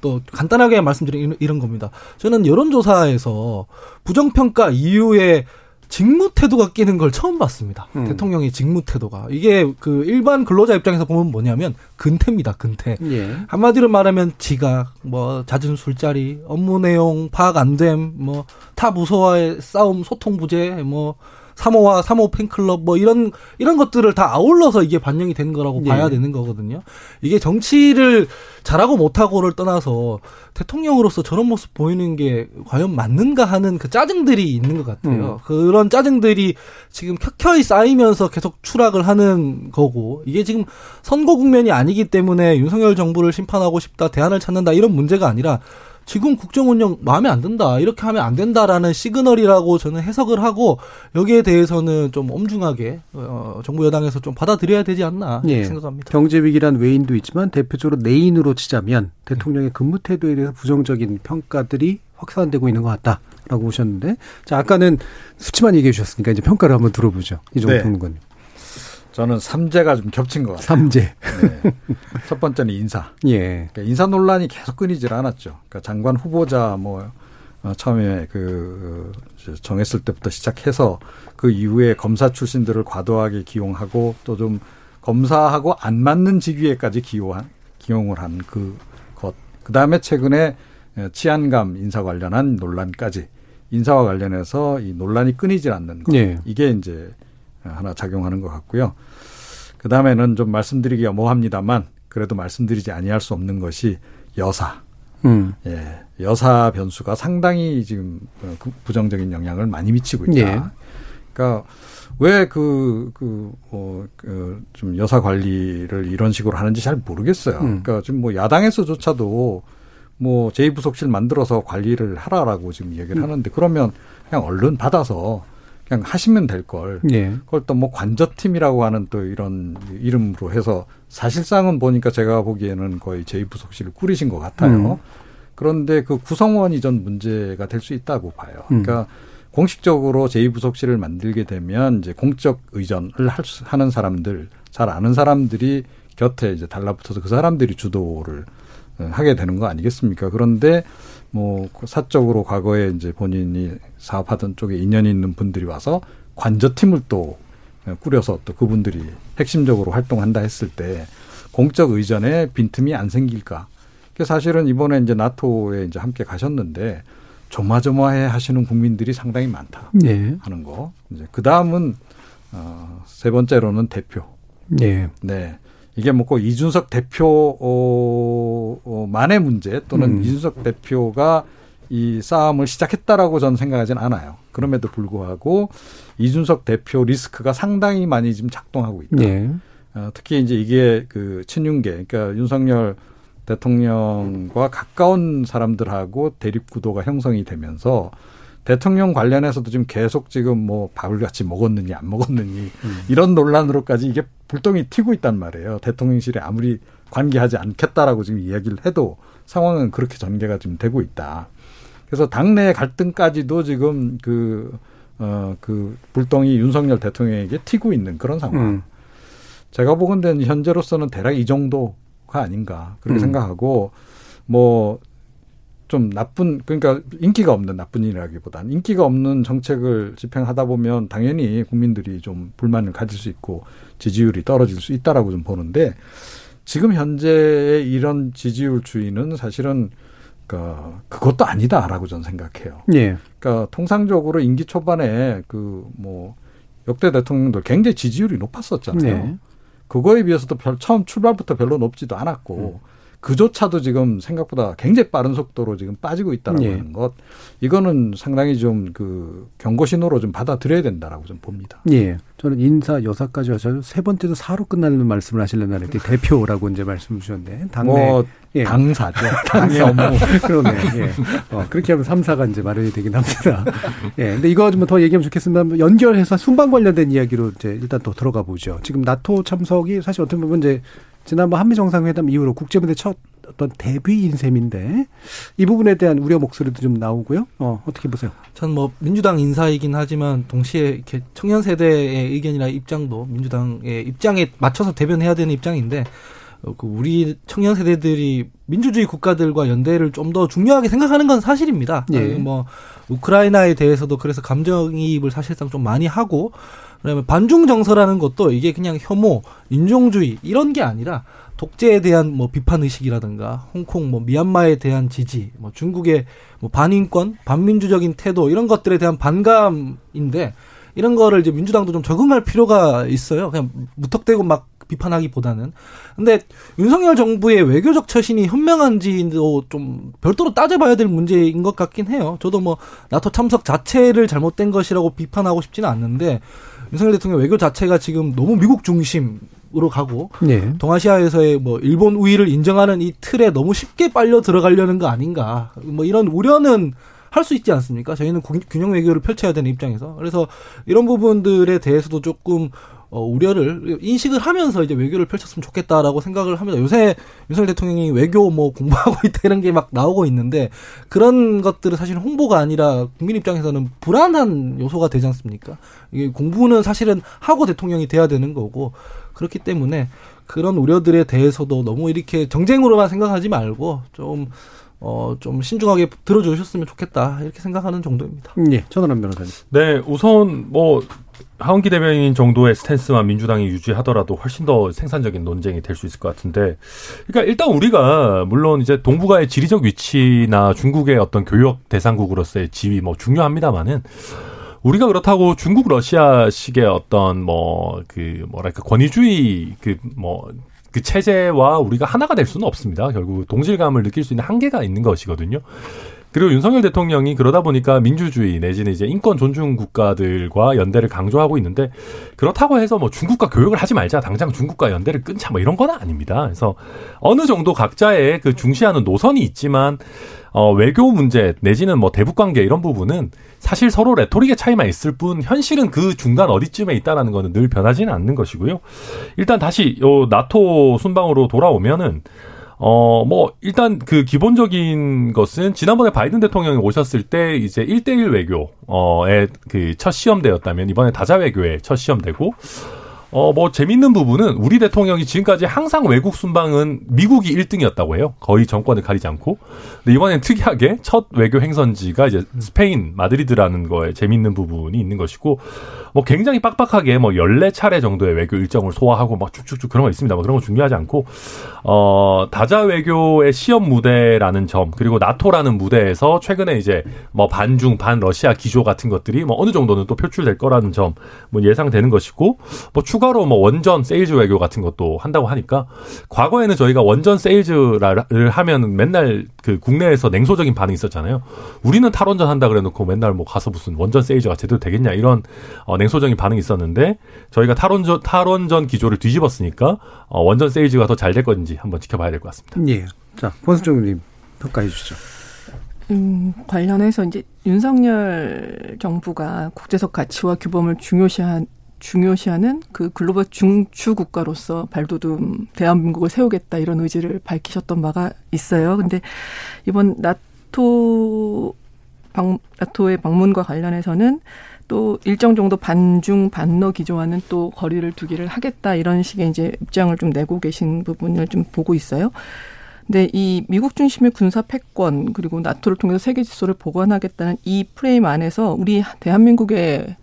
또 간단하게 말씀드리는 이런 겁니다. 저는 여론조사에서 부정평가 이후에 직무 태도가 끼는 걸 처음 봤습니다. 음. 대통령의 직무 태도가 이게 그 일반 근로자 입장에서 보면 뭐냐면 근태입니다. 근태. 예. 한마디로 말하면 지각, 뭐 잦은 술자리, 업무 내용 파악 안 됨, 뭐 타 부서와의 싸움, 소통 부재, 뭐 사모와 사모 팬클럽 뭐 이런 이런 것들을 다 아울러서 이게 반영이 된 거라고 예. 봐야 되는 거거든요. 이게 정치를 잘하고 못하고를 떠나서 대통령으로서 저런 모습 보이는 게 과연 맞는가 하는 그 짜증들이 있는 것 같아요. 그런 짜증들이 지금 켜켜이 쌓이면서 계속 추락을 하는 거고 이게 지금 선거 국면이 아니기 때문에 윤석열 정부를 심판하고 싶다, 대안을 찾는다 이런 문제가 아니라 지금 국정 운영 마음에 안 든다. 이렇게 하면 안 된다라는 시그널이라고 저는 해석을 하고 여기에 대해서는 좀 엄중하게 어, 정부 여당에서 좀 받아들여야 되지 않나 예. 생각합니다. 경제 위기란 외인도 있지만 대표적으로 내인으로 치자면 대통령의 근무 태도에 대해서 부정적인 평가들이 확산되고 있는 것 같다 라고 보셨는데 자 아까는 수치만 얘기해 주셨으니까 이제 평가를 한번 들어보죠 이종호 네. 평론가님 저는 삼재가 좀 겹친 것 같아요. 삼재 네. 첫 번째는 인사. 예 그러니까 인사 논란이 계속 끊이질 않았죠. 그러니까 장관 후보자 뭐 어, 처음에 그 어, 정했을 때부터 시작해서 그 이후에 검사 출신들을 과도하게 기용하고 또 좀 검사하고 안 맞는 직위에까지 기용한 기용을 한 그 것. 그 다음에 최근에 치안감 인사 관련한 논란까지 인사와 관련해서 이 논란이 끊이질 않는 것. 예. 이게 이제 하나 작용하는 것 같고요. 그 다음에는 좀 말씀드리기가 뭐합니다만 그래도 말씀드리지 아니할 수 없는 것이 여사. 음. 예, 여사 변수가 상당히 지금 어, 그 부정적인 영향을 많이 미치고 있다. 예. 그러니까 왜 그, 그, 어, 그, 좀 여사 관리를 이런 식으로 하는지 잘 모르겠어요. 음. 그러니까 지금 뭐 야당에서조차도 뭐 제2부속실 만들어서 관리를 하라라고 지금 얘기를 음. 하는데 그러면 그냥 얼른 받아서 그냥 하시면 될 걸. 예. 그걸 또 뭐 관저팀이라고 하는 또 이런 이름으로 해서 사실상은 보니까 제가 보기에는 거의 제2부속실을 꾸리신 것 같아요. 음. 그런데 그 구성원 이 전 문제가 될 수 있다고 봐요. 음. 그러니까 공식적으로 제2부속실을 만들게 되면 이제 공적 의전을 할 수- 하는 사람들, 잘 아는 사람들이 곁에 이제 달라붙어서 그 사람들이 주도를 어, 하게 되는 거 아니겠습니까? 그런데 뭐그 사적으로 과거에 이제 본인이 사업하던 쪽에 인연이 있는 분들이 와서 관저팀을 또 어, 꾸려서 또 그분들이 핵심적으로 활동한다 했을 때 공적 의전에 빈틈이 안 생길까? 그 사실은 이번에 이제 나토에 이제 함께 가셨는데 조마조마해 하시는 국민들이 상당히 많다 예. 하는 거. 이제 그 다음은 어, 세 번째로는 대표. 예. 네. 이게 뭐꼭 이준석 대표만의 문제 또는 음. 이준석 대표가 이 싸움을 시작했다라고 저는 생각하지는 않아요. 그럼에도 불구하고 이준석 대표 리스크가 상당히 많이 지금 작동하고 있다. 네. 어, 특히 이제 이게 그 친윤계, 그러니까 윤석열 대통령과 가까운 사람들하고 대립 구도가 형성이 되면서 대통령 관련해서도 지금 계속 지금 뭐 밥을 같이 먹었느니 안 먹었느니 음. 이런 논란으로까지 이게 불똥이 튀고 있단 말이에요. 대통령실에 아무리 관계하지 않겠다라고 지금 이야기를 해도 상황은 그렇게 전개가 지금 되고 있다. 그래서 당내 갈등까지도 지금 그, 어, 그 불똥이 윤석열 대통령에게 튀고 있는 그런 상황. 음. 제가 보건대는 현재로서는 대략 이 정도가 아닌가 그렇게 음. 생각하고 뭐 좀 나쁜 그러니까 인기가 없는 나쁜 일이라기보다는 인기가 없는 정책을 집행하다 보면 당연히 국민들이 좀 불만을 가질 수 있고 지지율이 떨어질 수 있다라고 좀 보는데 지금 현재의 이런 지지율 추이는 사실은 그니까 그것도 아니다라고 저는 생각해요. 예. 그러니까 통상적으로 임기 초반에 그 뭐 역대 대통령들 굉장히 지지율이 높았었잖아요. 네. 그거에 비해서도 별 처음 출발부터 별로 높지도 않았고 음. 그조차도 지금 생각보다 굉장히 빠른 속도로 지금 빠지고 있다라고 예. 하는 것 이거는 상당히 좀 그 경고 신호로 좀 받아들여야 된다라고 좀 봅니다. 예. 저는 인사 여사까지 하셔서 세 번째도 사로 끝나는 말씀을 하시려나 했는데 대표라고 이제 말씀 주셨는데 당내 뭐 예. 당사죠. 당의 업무. 그러네. 예. 어, 그렇게 하면 삼사가 이제 마련이 되긴 합니다. 예. 근데 이거 좀 더 얘기하면 좋겠습니다. 연결해서 순방 관련된 이야기로 이제 일단 또 들어가 보죠. 지금 나토 참석이 사실 어떻게 보면 이제 지난번 한미 정상회담 이후로 국제무대 첫 어떤 데뷔인 셈인데 이 부분에 대한 우려 목소리도 좀 나오고요. 어, 어떻게 보세요? 전 뭐 민주당 인사이긴 하지만 동시에 이렇게 청년 세대의 의견이나 입장도 민주당의 입장에 맞춰서 대변해야 되는 입장인데 어, 그 우리 청년 세대들이 민주주의 국가들과 연대를 좀 더 중요하게 생각하는 건 사실입니다. 예. 뭐 우크라이나에 대해서도 그래서 감정이입을 사실상 좀 많이 하고 그다음에 반중 정서라는 것도 이게 그냥 혐오, 인종주의 이런 게 아니라 독재에 대한 뭐 비판 의식이라든가 홍콩 뭐 미얀마에 대한 지지, 뭐 중국의 뭐 반인권, 반민주적인 태도 이런 것들에 대한 반감인데 이런 거를 이제 민주당도 좀 적응할 필요가 있어요. 그냥 무턱대고 막 비판하기보다는. 근데 윤석열 정부의 외교적 처신이 현명한지도 좀 별도로 따져봐야 될 문제인 것 같긴 해요. 저도 뭐 나토 참석 자체를 잘못된 것이라고 비판하고 싶지는 않는데 윤석열 대통령 외교 자체가 지금 너무 미국 중심으로 가고 네. 동아시아에서의 뭐 일본 우위를 인정하는 이 틀에 너무 쉽게 빨려 들어가려는 거 아닌가 뭐 이런 우려는 할 수 있지 않습니까? 저희는 균형 외교를 펼쳐야 되는 입장에서 그래서 이런 부분들에 대해서도 조금 어, 우려를 인식을 하면서 이제 외교를 펼쳤으면 좋겠다라고 생각을 합니다. 요새 윤석열 대통령이 외교 뭐 공부하고 있다 이런 게 막 나오고 있는데 그런 것들은 사실 홍보가 아니라 국민 입장에서는 불안한 요소가 되지 않습니까? 이게 공부는 사실은 하고 대통령이 돼야 되는 거고 그렇기 때문에 그런 우려들에 대해서도 너무 이렇게 정쟁으로만 생각하지 말고 좀 어, 좀 신중하게 들어주셨으면 좋겠다. 이렇게 생각하는 정도입니다. 예, 전원한 변호사님. 네, 우선 뭐 하원기 대변인 정도의 스탠스만 민주당이 유지하더라도 훨씬 더 생산적인 논쟁이 될 수 있을 것 같은데, 그러니까 일단 우리가 물론 이제 동북아의 지리적 위치나 중국의 어떤 교역 대상국으로서의 지위 뭐 중요합니다만은 우리가 그렇다고 중국 러시아식의 어떤 뭐 그 뭐랄까 권위주의 그뭐 그 체제와 우리가 하나가 될 수는 없습니다. 결국 동질감을 느낄 수 있는 한계가 있는 것이거든요. 그리고 윤석열 대통령이 그러다 보니까 민주주의 내지는 이제 인권 존중 국가들과 연대를 강조하고 있는데 그렇다고 해서 뭐 중국과 교역을 하지 말자 당장 중국과 연대를 끊자 뭐 이런 건 아닙니다. 그래서 어느 정도 각자의 그 중시하는 노선이 있지만 어 외교 문제 내지는 뭐 대북 관계 이런 부분은 사실 서로 레토릭의 차이만 있을 뿐 현실은 그 중간 어디쯤에 있다라는 거는 늘 변하지는 않는 것이고요. 일단 다시 요 나토 순방으로 돌아오면은 어, 뭐, 일단 그 기본적인 것은 지난번에 바이든 대통령이 오셨을 때 이제 1대1 외교, 어의 그 첫 시험대였다면 이번에 다자 외교의 첫 시험대고, 어, 뭐, 재밌는 부분은 우리 대통령이 지금까지 항상 외국 순방은 미국이 1등이었다고 해요. 거의 정권을 가리지 않고. 근데 이번엔 특이하게 첫 외교 행선지가 이제 스페인 마드리드라는 거에 재밌는 부분이 있는 것이고, 뭐 굉장히 빡빡하게 뭐 14차례 정도의 외교 일정을 소화하고 막 쭉쭉쭉 그런 거 있습니다. 뭐 그런 거 중요하지 않고, 어, 다자 외교의 시험 무대라는 점, 그리고 나토라는 무대에서 최근에 이제 뭐 반중, 반 러시아 기조 같은 것들이 뭐 어느 정도는 또 표출될 거라는 점, 뭐 예상되는 것이고, 뭐 추가 추가로 뭐 원전 세일즈 외교 같은 것도 한다고 하니까 과거에는 저희가 원전 세일즈를 하면 맨날 그 국내에서 냉소적인 반응이 있었잖아요. 우리는 탈원전 한다 그래 놓고 맨날 뭐 가서 무슨 원전 세일즈가 제대로 되겠냐 이런 어, 냉소적인 반응이 있었는데 저희가 탈원전 탈원전 기조를 뒤집었으니까 어, 원전 세일즈가 더 잘 될 건지 한번 지켜봐야 될 것 같습니다. 예. 자, 권수정님 평가해 주시죠. 음, 관련해서 이제 윤석열 정부가 국제적 가치와 규범을 중요시한 중요시하는 그 글로벌 중추 국가로서 발돋움 대한민국을 세우겠다 이런 의지를 밝히셨던 바가 있어요. 근데 이번 나토 방, 나토의 방문과 관련해서는 또 일정 정도 반중 반러 기조와는 또 거리를 두기를 하겠다 이런 식의 이제 입장을 좀 내고 계신 부분을 좀 보고 있어요. 근데 이 미국 중심의 군사 패권 그리고 나토를 통해서 세계 질서를 보완하겠다는 이 프레임 안에서 우리 대한민국의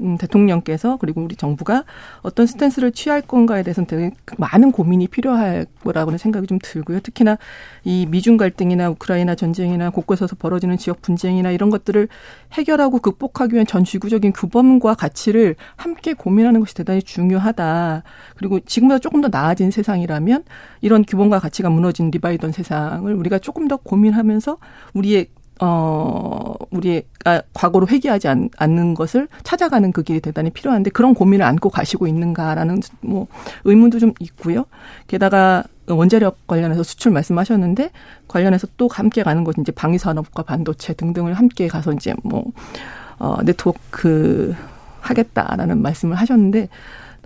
음, 대통령께서 그리고 우리 정부가 어떤 스탠스를 취할 건가에 대해서는 되게 많은 고민이 필요할 거라고는 생각이 좀 들고요. 특히나 이 미중 갈등이나 우크라이나 전쟁이나 곳곳에서 벌어지는 지역 분쟁이나 이런 것들을 해결하고 극복하기 위한 전 지구적인 규범과 가치를 함께 고민하는 것이 대단히 중요하다. 그리고 지금보다 조금 더 나아진 세상이라면 이런 규범과 가치가 무너진 리바이던 세상을 우리가 조금 더 고민하면서 우리의 어, 우리가 아, 과거로 회귀하지 않, 않는 것을 찾아가는 그 길이 대단히 필요한데 그런 고민을 안고 가시고 있는가라는 뭐 의문도 좀 있고요. 게다가 원자력 관련해서 수출 말씀하셨는데 관련해서 또 함께 가는 것이 이제 방위 산업과 반도체 등등을 함께 가서 이제 뭐, 어, 네트워크 하겠다라는 말씀을 하셨는데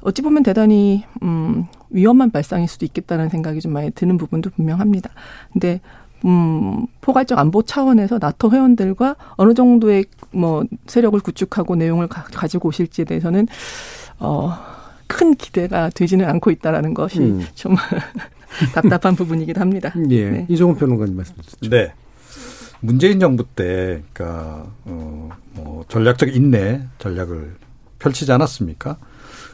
어찌 보면 대단히, 음, 위험한 발상일 수도 있겠다는 생각이 좀 많이 드는 부분도 분명합니다. 근데 음, 포괄적 안보 차원에서 나토 회원들과 어느 정도의 뭐 세력을 구축하고 내용을 가, 지고 오실지에 대해서는 어, 큰 기대가 되지는 않고 있다라는 것이 음. 좀 답답한 부분이기도 합니다. 예. 네. 이종훈 평론가님 말씀 주시죠. 네. 문재인 정부 때, 그니까, 어, 뭐, 전략적 인내 전략을 펼치지 않았습니까?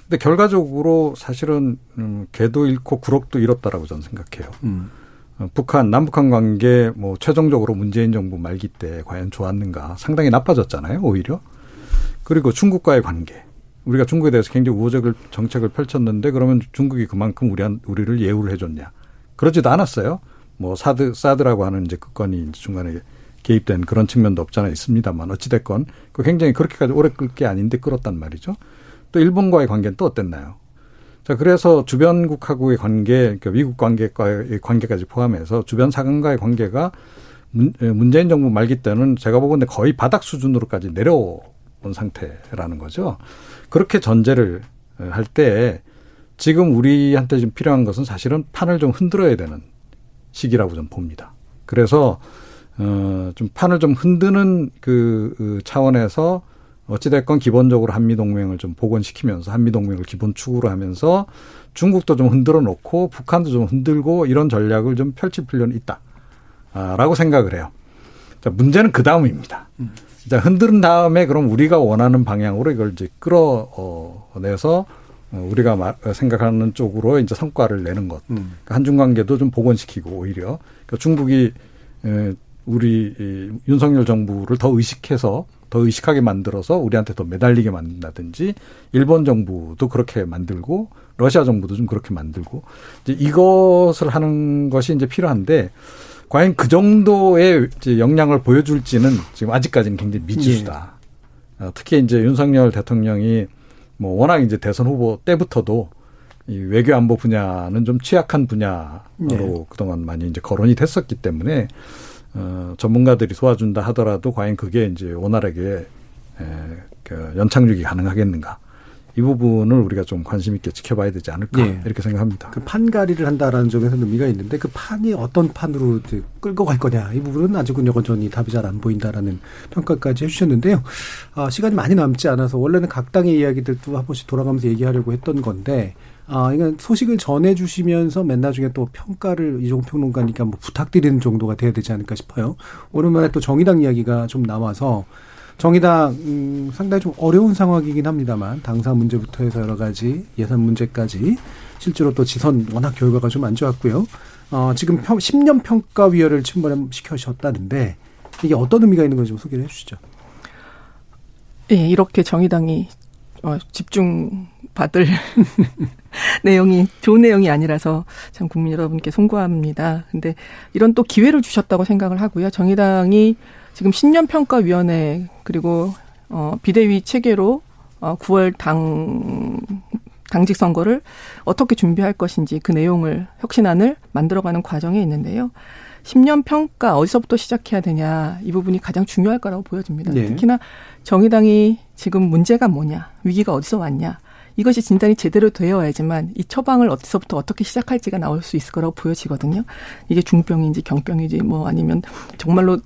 근데 결과적으로 사실은, 음, 개도 잃고 구럭도 잃었다라고 저는 생각해요. 음. 어, 북한 남북한 관계 뭐 최종적으로 문재인 정부 말기 때 과연 좋았는가 상당히 나빠졌잖아요 오히려. 그리고 중국과의 관계. 우리가 중국에 대해서 굉장히 우호적 정책을 펼쳤는데 그러면 중국이 그만큼 우리 한 우리를 예우를 해줬냐. 그러지도 않았어요. 뭐 사드 사드라고 하는 이제 그건이 중간에 개입된 그런 측면도 없잖아 있습니다만 어찌 됐건 그 굉장히 그렇게까지 오래 끌 게 아닌데 끌었단 말이죠. 또 일본과의 관계는 또 어땠나요 자, 그래서 주변국하고의 관계, 그러니까 미국 관계과의 관계까지 포함해서 주변 사관과의 관계가 문, 문재인 정부 말기 때는 제가 보건데 거의 바닥 수준으로까지 내려온 상태라는 거죠. 그렇게 전제를 할 때 지금 우리한테 좀 필요한 것은 사실은 판을 좀 흔들어야 되는 시기라고 좀 봅니다. 그래서 어좀 판을 좀 흔드는 그, 그 차원에서 어찌됐건 기본적으로 한미동맹을 좀 복원시키면서 한미동맹을 기본 축으로 하면서 중국도 좀 흔들어 놓고 북한도 좀 흔들고 이런 전략을 좀 펼칠 필요는 있다. 아, 라고 생각을 해요. 자, 문제는 그 다음입니다. 자, 흔든 다음에 그럼 우리가 원하는 방향으로 이걸 이제 끌어내서 어, 우리가 생각하는 쪽으로 이제 성과를 내는 것. 음. 그러니까 한중 관계도 좀 복원시키고 오히려 그러니까 중국이 우리 윤석열 정부를 더 의식해서 더 의식하게 만들어서 우리한테 더 매달리게 만든다든지 일본 정부도 그렇게 만들고 러시아 정부도 좀 그렇게 만들고 이제 이것을 하는 것이 이제 필요한데 과연 그 정도의 이제 역량을 보여줄지는 지금 아직까지는 굉장히 미지수다. 예. 특히 이제 윤석열 대통령이 뭐 워낙 이제 대선 후보 때부터도 이 외교 안보 분야는 좀 취약한 분야로 네. 그동안 많이 이제 거론이 됐었기 때문에 어, 전문가들이 도와준다 하더라도 과연 그게 이제 원활하게 에, 그 연착륙이 가능하겠는가. 이 부분을 우리가 좀 관심 있게 지켜봐야 되지 않을까 예. 이렇게 생각합니다. 그 판가리를 한다라는 점에서 의미가 있는데 그 판이 어떤 판으로 끌고 갈 거냐 이 부분은 아직은 여전히 답이 잘 안 보인다라는 평가까지 해주셨는데요. 아, 시간이 많이 남지 않아서 원래는 각 당의 이야기들도 한 번씩 돌아가면서 얘기하려고 했던 건데 아, 이건 소식을 전해주시면서 맨 나중에 또 평가를 이종 평론가니까 뭐 부탁드리는 정도가 돼야 되지 않을까 싶어요. 오랜만에 또 정의당 이야기가 좀 나와서 정의당 음, 상당히 좀 어려운 상황이긴 합니다만 당사 문제부터 해서 여러 가지 예산 문제까지 실제로 또 지선 워낙 결과가 좀 안 좋았고요. 어, 지금 평, 10년 평가위원회를 침범시켜셨다는데 이게 어떤 의미가 있는 건지 좀 소개를 해주시죠. 예, 이렇게 정의당이 어, 집중 받을 내용이 좋은 내용이 아니라서 참 국민 여러분께 송구합니다. 근데 이런 또 기회를 주셨다고 생각을 하고요. 정의당이 지금 신년평가위원회 그리고 어, 비대위 체계로 어, 9월 당 당직 선거를 어떻게 준비할 것인지 그 내용을 혁신안을 만들어가는 과정에 있는데요. 10년 평가 어디서부터 시작해야 되냐 이 부분이 가장 중요할 거라고 보여집니다. 네. 특히나 정의당이 지금 문제가 뭐냐 위기가 어디서 왔냐 이것이 진단이 제대로 되어야지만 이 처방을 어디서부터 어떻게 시작할지가 나올 수 있을 거라고 보여지거든요. 이게 중병인지 경병인지 뭐 아니면 정말로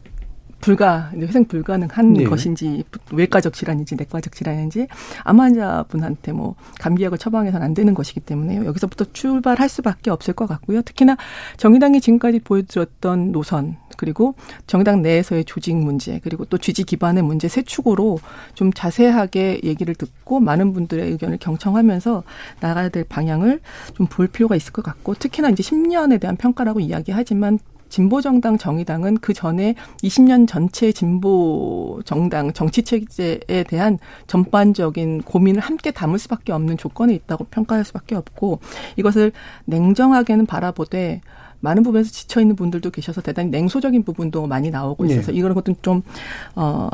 불가 회생 불가능한 네. 것인지 외과적 질환인지 내과적 질환인지 암 환자분한테 뭐 감기약을 처방해서는 안 되는 것이기 때문에요. 여기서부터 출발할 수밖에 없을 것 같고요. 특히나 정의당이 지금까지 보여드렸던 노선 그리고 정당 내에서의 조직 문제 그리고 또 취지 기반의 문제 세 축으로 좀 자세하게 얘기를 듣고 많은 분들의 의견을 경청하면서 나가야 될 방향을 좀 볼 필요가 있을 것 같고 특히나 이제 10년에 대한 평가라고 이야기하지만 진보정당 정의당은 그 전에 20년 전체 진보 정당 정치 체제에 대한 전반적인 고민을 함께 담을 수밖에 없는 조건에 있다고 평가할 수밖에 없고 이것을 냉정하게는 바라보되 많은 부분에서 지쳐 있는 분들도 계셔서 대단히 냉소적인 부분도 많이 나오고 있어서 네. 이런 것도 좀 어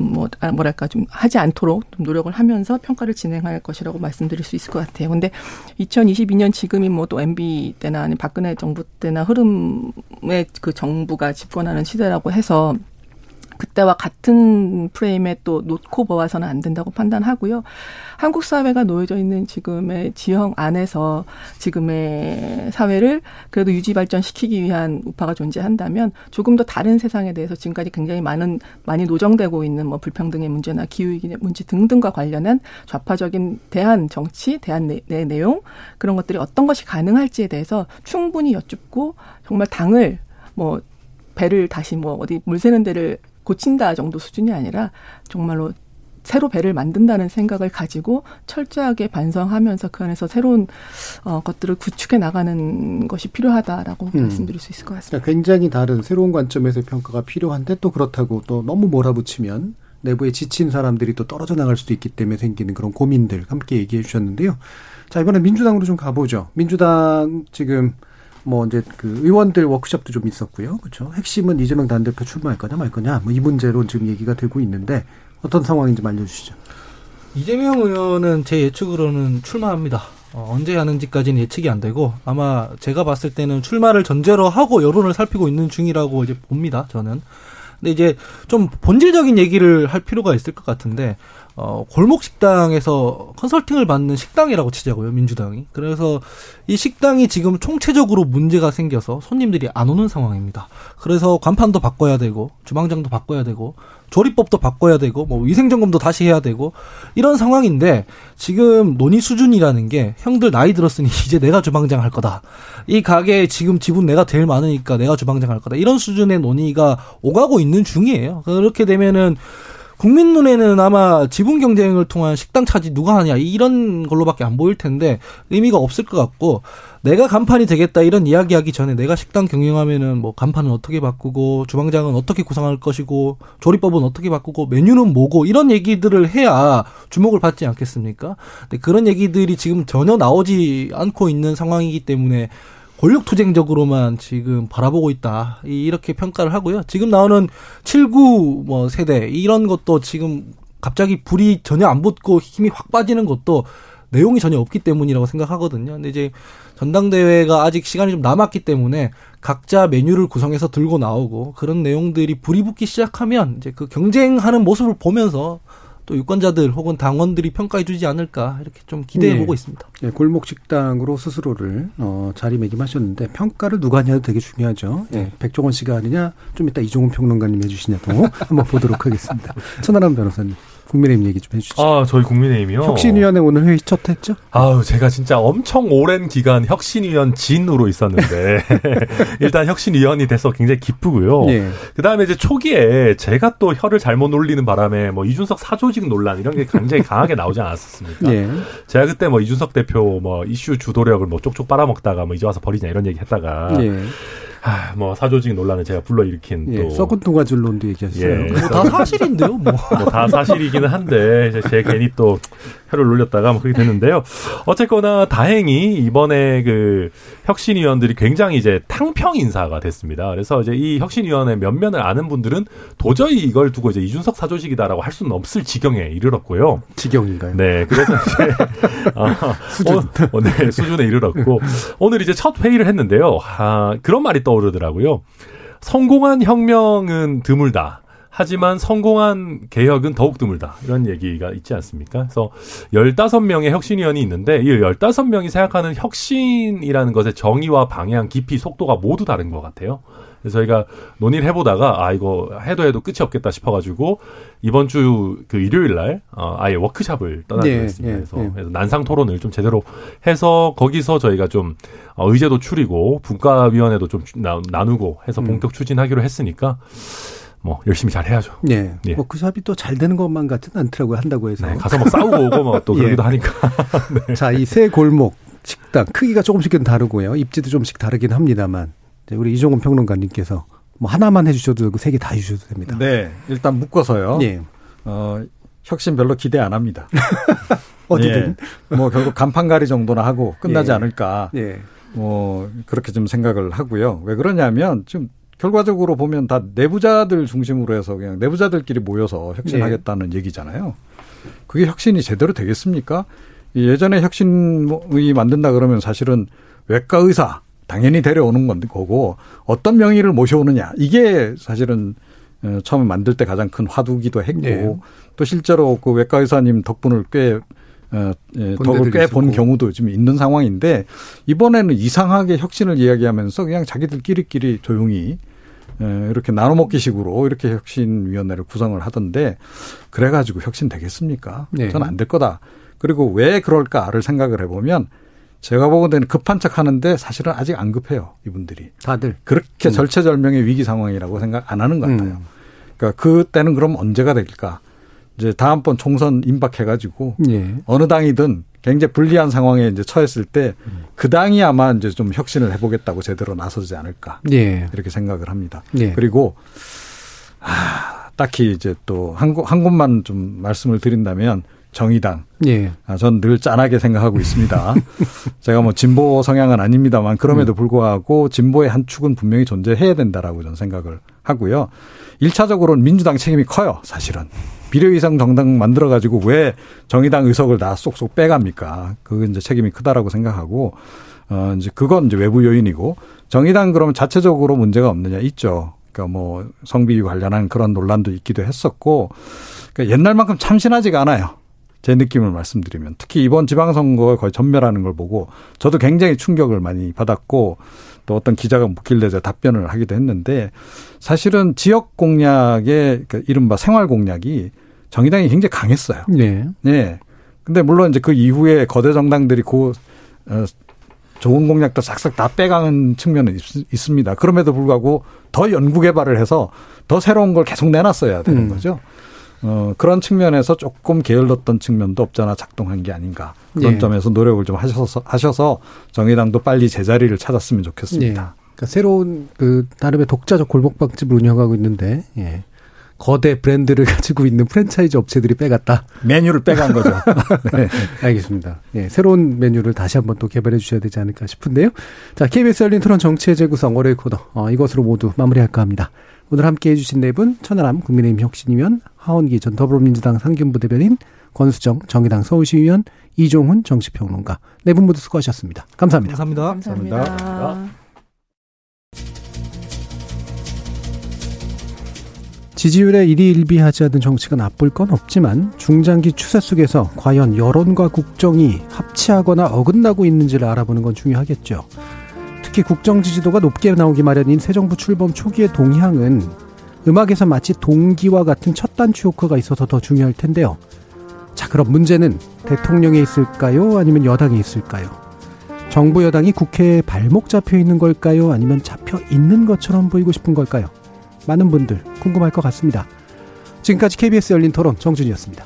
뭐 아, 뭐랄까 좀 하지 않도록 좀 노력을 하면서 평가를 진행할 것이라고 말씀드릴 수 있을 것 같아요. 근데 2022년 지금이 뭐 또 MB 때나 아니면 박근혜 정부 때나 흐름의 그 정부가 집권하는 시대라고 해서 그때와 같은 프레임에 또 놓고 보아서는 안 된다고 판단하고요. 한국 사회가 놓여져 있는 지금의 지형 안에서 지금의 사회를 그래도 유지 발전시키기 위한 우파가 존재한다면 조금 더 다른 세상에 대해서 지금까지 굉장히 많은 많이 노정되고 있는 뭐 불평등의 문제나 기후 위기 문제 등등과 관련한 좌파적인 대한 정치, 대한 내, 내, 내용 그런 것들이 어떤 것이 가능할지에 대해서 충분히 여쭙고 정말 당을 뭐 배를 다시 뭐 어디 물 새는 데를 고친다 정도 수준이 아니라 정말로 새로 배를 만든다는 생각을 가지고 철저하게 반성하면서 그 안에서 새로운 어, 것들을 구축해 나가는 것이 필요하다라고 음. 말씀드릴 수 있을 것 같습니다. 그러니까 굉장히 다른 새로운 관점에서 평가가 필요한데 또 그렇다고 또 너무 몰아붙이면 내부에 지친 사람들이 또 떨어져 나갈 수도 있기 때문에 생기는 그런 고민들 함께 얘기해 주셨는데요. 자 이번에 민주당으로 좀 가보죠. 민주당 지금 뭐 이제 그 의원들 워크숍도 좀 있었고요. 그렇죠. 핵심은 이재명 당대표 출마할 거냐 말 거냐 뭐 이 문제로 지금 얘기가 되고 있는데 어떤 상황인지 알려 주시죠. 이재명 의원은 제 예측으로는 출마합니다. 어, 언제 하는지까지는 예측이 안 되고 아마 제가 봤을 때는 출마를 전제로 하고 여론을 살피고 있는 중이라고 이제 봅니다. 저는. 근데 이제 좀 본질적인 얘기를 할 필요가 있을 것 같은데 어, 골목 식당에서 컨설팅을 받는 식당이라고 치자고요, 민주당이. 그래서 이 식당이 지금 총체적으로 문제가 생겨서 손님들이 안 오는 상황입니다. 그래서 간판도 바꿔야 되고, 주방장도 바꿔야 되고, 조리법도 바꿔야 되고, 뭐 위생점검도 다시 해야 되고, 이런 상황인데, 지금 논의 수준이라는 게 형들 나이 들었으니 이제 내가 주방장 할 거다. 이 가게에 지금 지분 내가 제일 많으니까 내가 주방장 할 거다. 이런 수준의 논의가 오가고 있는 중이에요. 그렇게 되면은 국민 눈에는 아마 지분 경쟁을 통한 식당 차지 누가 하냐 이런 걸로밖에 안 보일 텐데 의미가 없을 것 같고 내가 간판이 되겠다 이런 이야기하기 전에 내가 식당 경영하면은 뭐 간판은 어떻게 바꾸고 주방장은 어떻게 구성할 것이고 조리법은 어떻게 바꾸고 메뉴는 뭐고 이런 얘기들을 해야 주목을 받지 않겠습니까? 근데 그런 얘기들이 지금 전혀 나오지 않고 있는 상황이기 때문에 권력투쟁적으로만 지금 바라보고 있다. 이렇게 평가를 하고요. 지금 나오는 79 뭐 세대 이런 것도 지금 갑자기 불이 전혀 안 붙고 힘이 확 빠지는 것도 내용이 전혀 없기 때문이라고 생각하거든요. 근데 이제 전당대회가 아직 시간이 좀 남았기 때문에 각자 메뉴를 구성해서 들고 나오고 그런 내용들이 불이 붙기 시작하면 이제 그 경쟁하는 모습을 보면서 또 유권자들 혹은 당원들이 평가해 주지 않을까 이렇게 좀 기대해 보고 네. 있습니다. 네, 골목 식당으로 스스로를 어, 자리매김하셨는데 평가를 누가 하냐도 되게 중요하죠. 네. 백종원 씨가 하느냐 좀 이따 이종훈 평론가님 해주시냐도 한번 보도록 하겠습니다. 천하람 변호사님. 국민의힘 얘기 좀 해주시죠. 아, 저희 국민의힘이요? 혁신위원회 오늘 회의 첫 했죠? 아우, 제가 진짜 엄청 오랜 기간 혁신위원 진으로 있었는데, 일단 혁신위원이 돼서 굉장히 기쁘고요. 예. 그 다음에 이제 초기에 제가 또 혀를 잘못 놀리는 바람에 뭐 이준석 사조직 논란 이런 게 굉장히 강하게 나오지 않았습니까? 예. 제가 그때 뭐 이준석 대표 뭐 이슈 주도력을 뭐 쪽쪽 빨아먹다가 뭐 이제 와서 버리냐 이런 얘기 했다가, 예. 아, 뭐 사조직 논란을 제가 불러일으킨 예, 또 썩은 동아줄론도 얘기했어요. 예. 뭐다 사실인데요, 뭐. 뭐 다 사실이기는 한데 이제 제 괜히 또 혀를 놀렸다가 뭐 그렇게 됐는데요. 어쨌거나 다행히 이번에 그 혁신위원들이 굉장히 이제 탕평 인사가 됐습니다. 그래서 이제 이 혁신위원회 면면을 아는 분들은 도저히 이걸 두고 이제 이준석 사조직이다라고 할 수는 없을 지경에 이르렀고요. 지경인가요? 네, 그래서 이제 아, 수준, 어, 네, 수준에 이르렀고 오늘 이제 첫 회의를 했는데요. 아, 그런 말이 떠오르더라고요. 성공한 혁명은 드물다. 하지만 성공한 개혁은 더욱 드물다. 이런 얘기가 있지 않습니까? 그래서 15명의 혁신위원이 있는데 이 15명이 생각하는 혁신이라는 것의 정의와 방향, 깊이, 속도가 모두 다른 것 같아요. 그래서 저희가 논의를 해보다가 아 이거 해도 해도 끝이 없겠다 싶어가지고 이번 주 그 일요일 날 어, 아예 워크샵을 떠나기로 네, 했습니다. 네, 그래서, 네. 그래서 난상 토론을 좀 제대로 해서 거기서 저희가 좀 어, 의제도 추리고 분과위원회도 좀 나, 나누고 해서 음. 본격 추진하기로 했으니까 뭐 열심히 잘 해야죠. 예. 예. 워크샵이 또 잘 되는 것만 같지는 않더라고요. 한다고 해서. 네, 가서 막 싸우고 오고 막또 예. 그러기도 하니까. 자, 이 세 골목 식당 크기가 조금씩은 다르고요. 입지도 좀씩 다르긴 합니다만 이제 우리 이종훈 평론가님께서 뭐 하나만 해 주셔도 되고 세 개 다 해 주셔도 됩니다. 네, 일단 묶어서요. 예. 어, 혁신 별로 기대 안 합니다. 어디든. 예. 뭐 결국 간판가리 정도나 하고 끝나지 예. 않을까. 예. 뭐 그렇게 좀 생각을 하고요. 왜 그러냐면 지금 결과적으로 보면 다 내부자들 중심으로 해서 그냥 내부자들끼리 모여서 혁신하겠다는 얘기잖아요. 그게 혁신이 제대로 되겠습니까? 이 예전에 혁신이 만든다 그러면 사실은 외과 의사 당연히 데려오는 건 거고 어떤 명의를 모셔오느냐 이게 사실은 어, 처음에 만들 때 가장 큰 화두기도 했고 네. 또 실제로 그 외과 의사님 덕분을 꽤 어, 예, 본 덕을 꽤 본. 경우도 지금 있는 상황인데 이번에는 이상하게 혁신을 이야기하면서 그냥 자기들끼리끼리 조용히 에, 이렇게 나눠 먹기식으로 이렇게 혁신위원회를 구성을 하던데 그래가지고 혁신 되겠습니까? 네. 저는 안 될 거다. 그리고 왜 그럴까를 생각을 해보면 제가 보기에는 급한 척 하는데 사실은 아직 안 급해요 이분들이 다들. 그렇게 음. 절체절명의 위기 상황이라고 생각 안 하는 것 같아요. 음. 그러니까 그때는 그럼 언제가 될까? 이제 다음번 총선 임박해가지고 예. 어느 당이든 굉장히 불리한 상황에 이제 처했을 때 그 당이 아마 이제 좀 혁신을 해보겠다고 제대로 나서지 않을까 예. 이렇게 생각을 합니다. 예. 그리고 아, 딱히 이제 또한 곳, 한 곳만 좀 말씀을 드린다면 정의당. 예. 아, 전 늘 짠하게 생각하고 있습니다. 제가 뭐 진보 성향은 아닙니다만 그럼에도 불구하고 진보의 한 축은 분명히 존재해야 된다라고 저는 생각을 하고요. 1차적으로는 민주당 책임이 커요, 사실은. 비례의상 정당 만들어가지고 왜 정의당 의석을 다 쏙쏙 빼갑니까? 그건 이제 책임이 크다라고 생각하고, 어, 이제 그건 이제 외부 요인이고, 정의당 그러면 자체적으로 문제가 없느냐? 있죠. 그러니까 뭐 성비 관련한 그런 논란도 있기도 했었고, 그러니까 옛날만큼 참신하지가 않아요. 제 느낌을 말씀드리면 특히 이번 지방선거가 거의 전멸하는 걸 보고 저도 굉장히 충격을 많이 받았고 또 어떤 기자가 묻길래 제가 답변을 하기도 했는데 사실은 지역 공약의 그 이른바 생활 공약이 정의당이 굉장히 강했어요. 예. 예. 근데 물론 이제 그 이후에 거대 정당들이 그 어, 좋은 공약도 싹싹 다 빼가는 측면은 있, 습니다 그럼에도 불구하고 더 연구 개발을 해서 더 새로운 걸 계속 내놨어야 되는 음. 거죠. 어, 그런 측면에서 조금 게을렀던 측면도 없잖아 작동한 게 아닌가. 그런 예. 점에서 노력을 좀 하셔서, 하셔서 정의당도 빨리 제자리를 찾았으면 예. 좋겠습니다. 그러니까 새로운 그 나름의 독자적 골목밥집을 운영하고 있는데 예. 거대 브랜드를 가지고 있는 프랜차이즈 업체들이 빼갔다. 메뉴를 빼간 거죠. 네. 알겠습니다. 예, 새로운 메뉴를 다시 한번 또 개발해 주셔야 되지 않을까 싶은데요. 자, KBS 열린 토론 정치의 재구성 월요일 코너 어, 이것으로 모두 마무리할까 합니다. 오늘 함께해 주신 네 분 천하람 국민의힘 혁신위원 하원기 전 더불어민주당 상균부 대변인 권수정 정의당 서울시의원 이종훈 정치평론가 네 분 모두 수고하셨습니다. 감사합니다. 감사합니다. 감사합니다. 지지율에 일희일비하지 않은 정치가 나쁠 건 없지만 중장기 추세 속에서 과연 여론과 국정이 합치하거나 어긋나고 있는지를 알아보는 건 중요하겠죠. 특히 국정 지지도가 높게 나오기 마련인 새 정부 출범 초기의 동향은 음악에서 마치 동기와 같은 첫 단추 효과가 있어서 더 중요할 텐데요. 자, 그럼 문제는 대통령에 있을까요? 아니면 여당에 있을까요? 정부 여당이 국회에 발목 잡혀 있는 걸까요? 아니면 잡혀 있는 것처럼 보이고 싶은 걸까요? 많은 분들 궁금할 것 같습니다. 지금까지 KBS 열린 토론 정준이었습니다.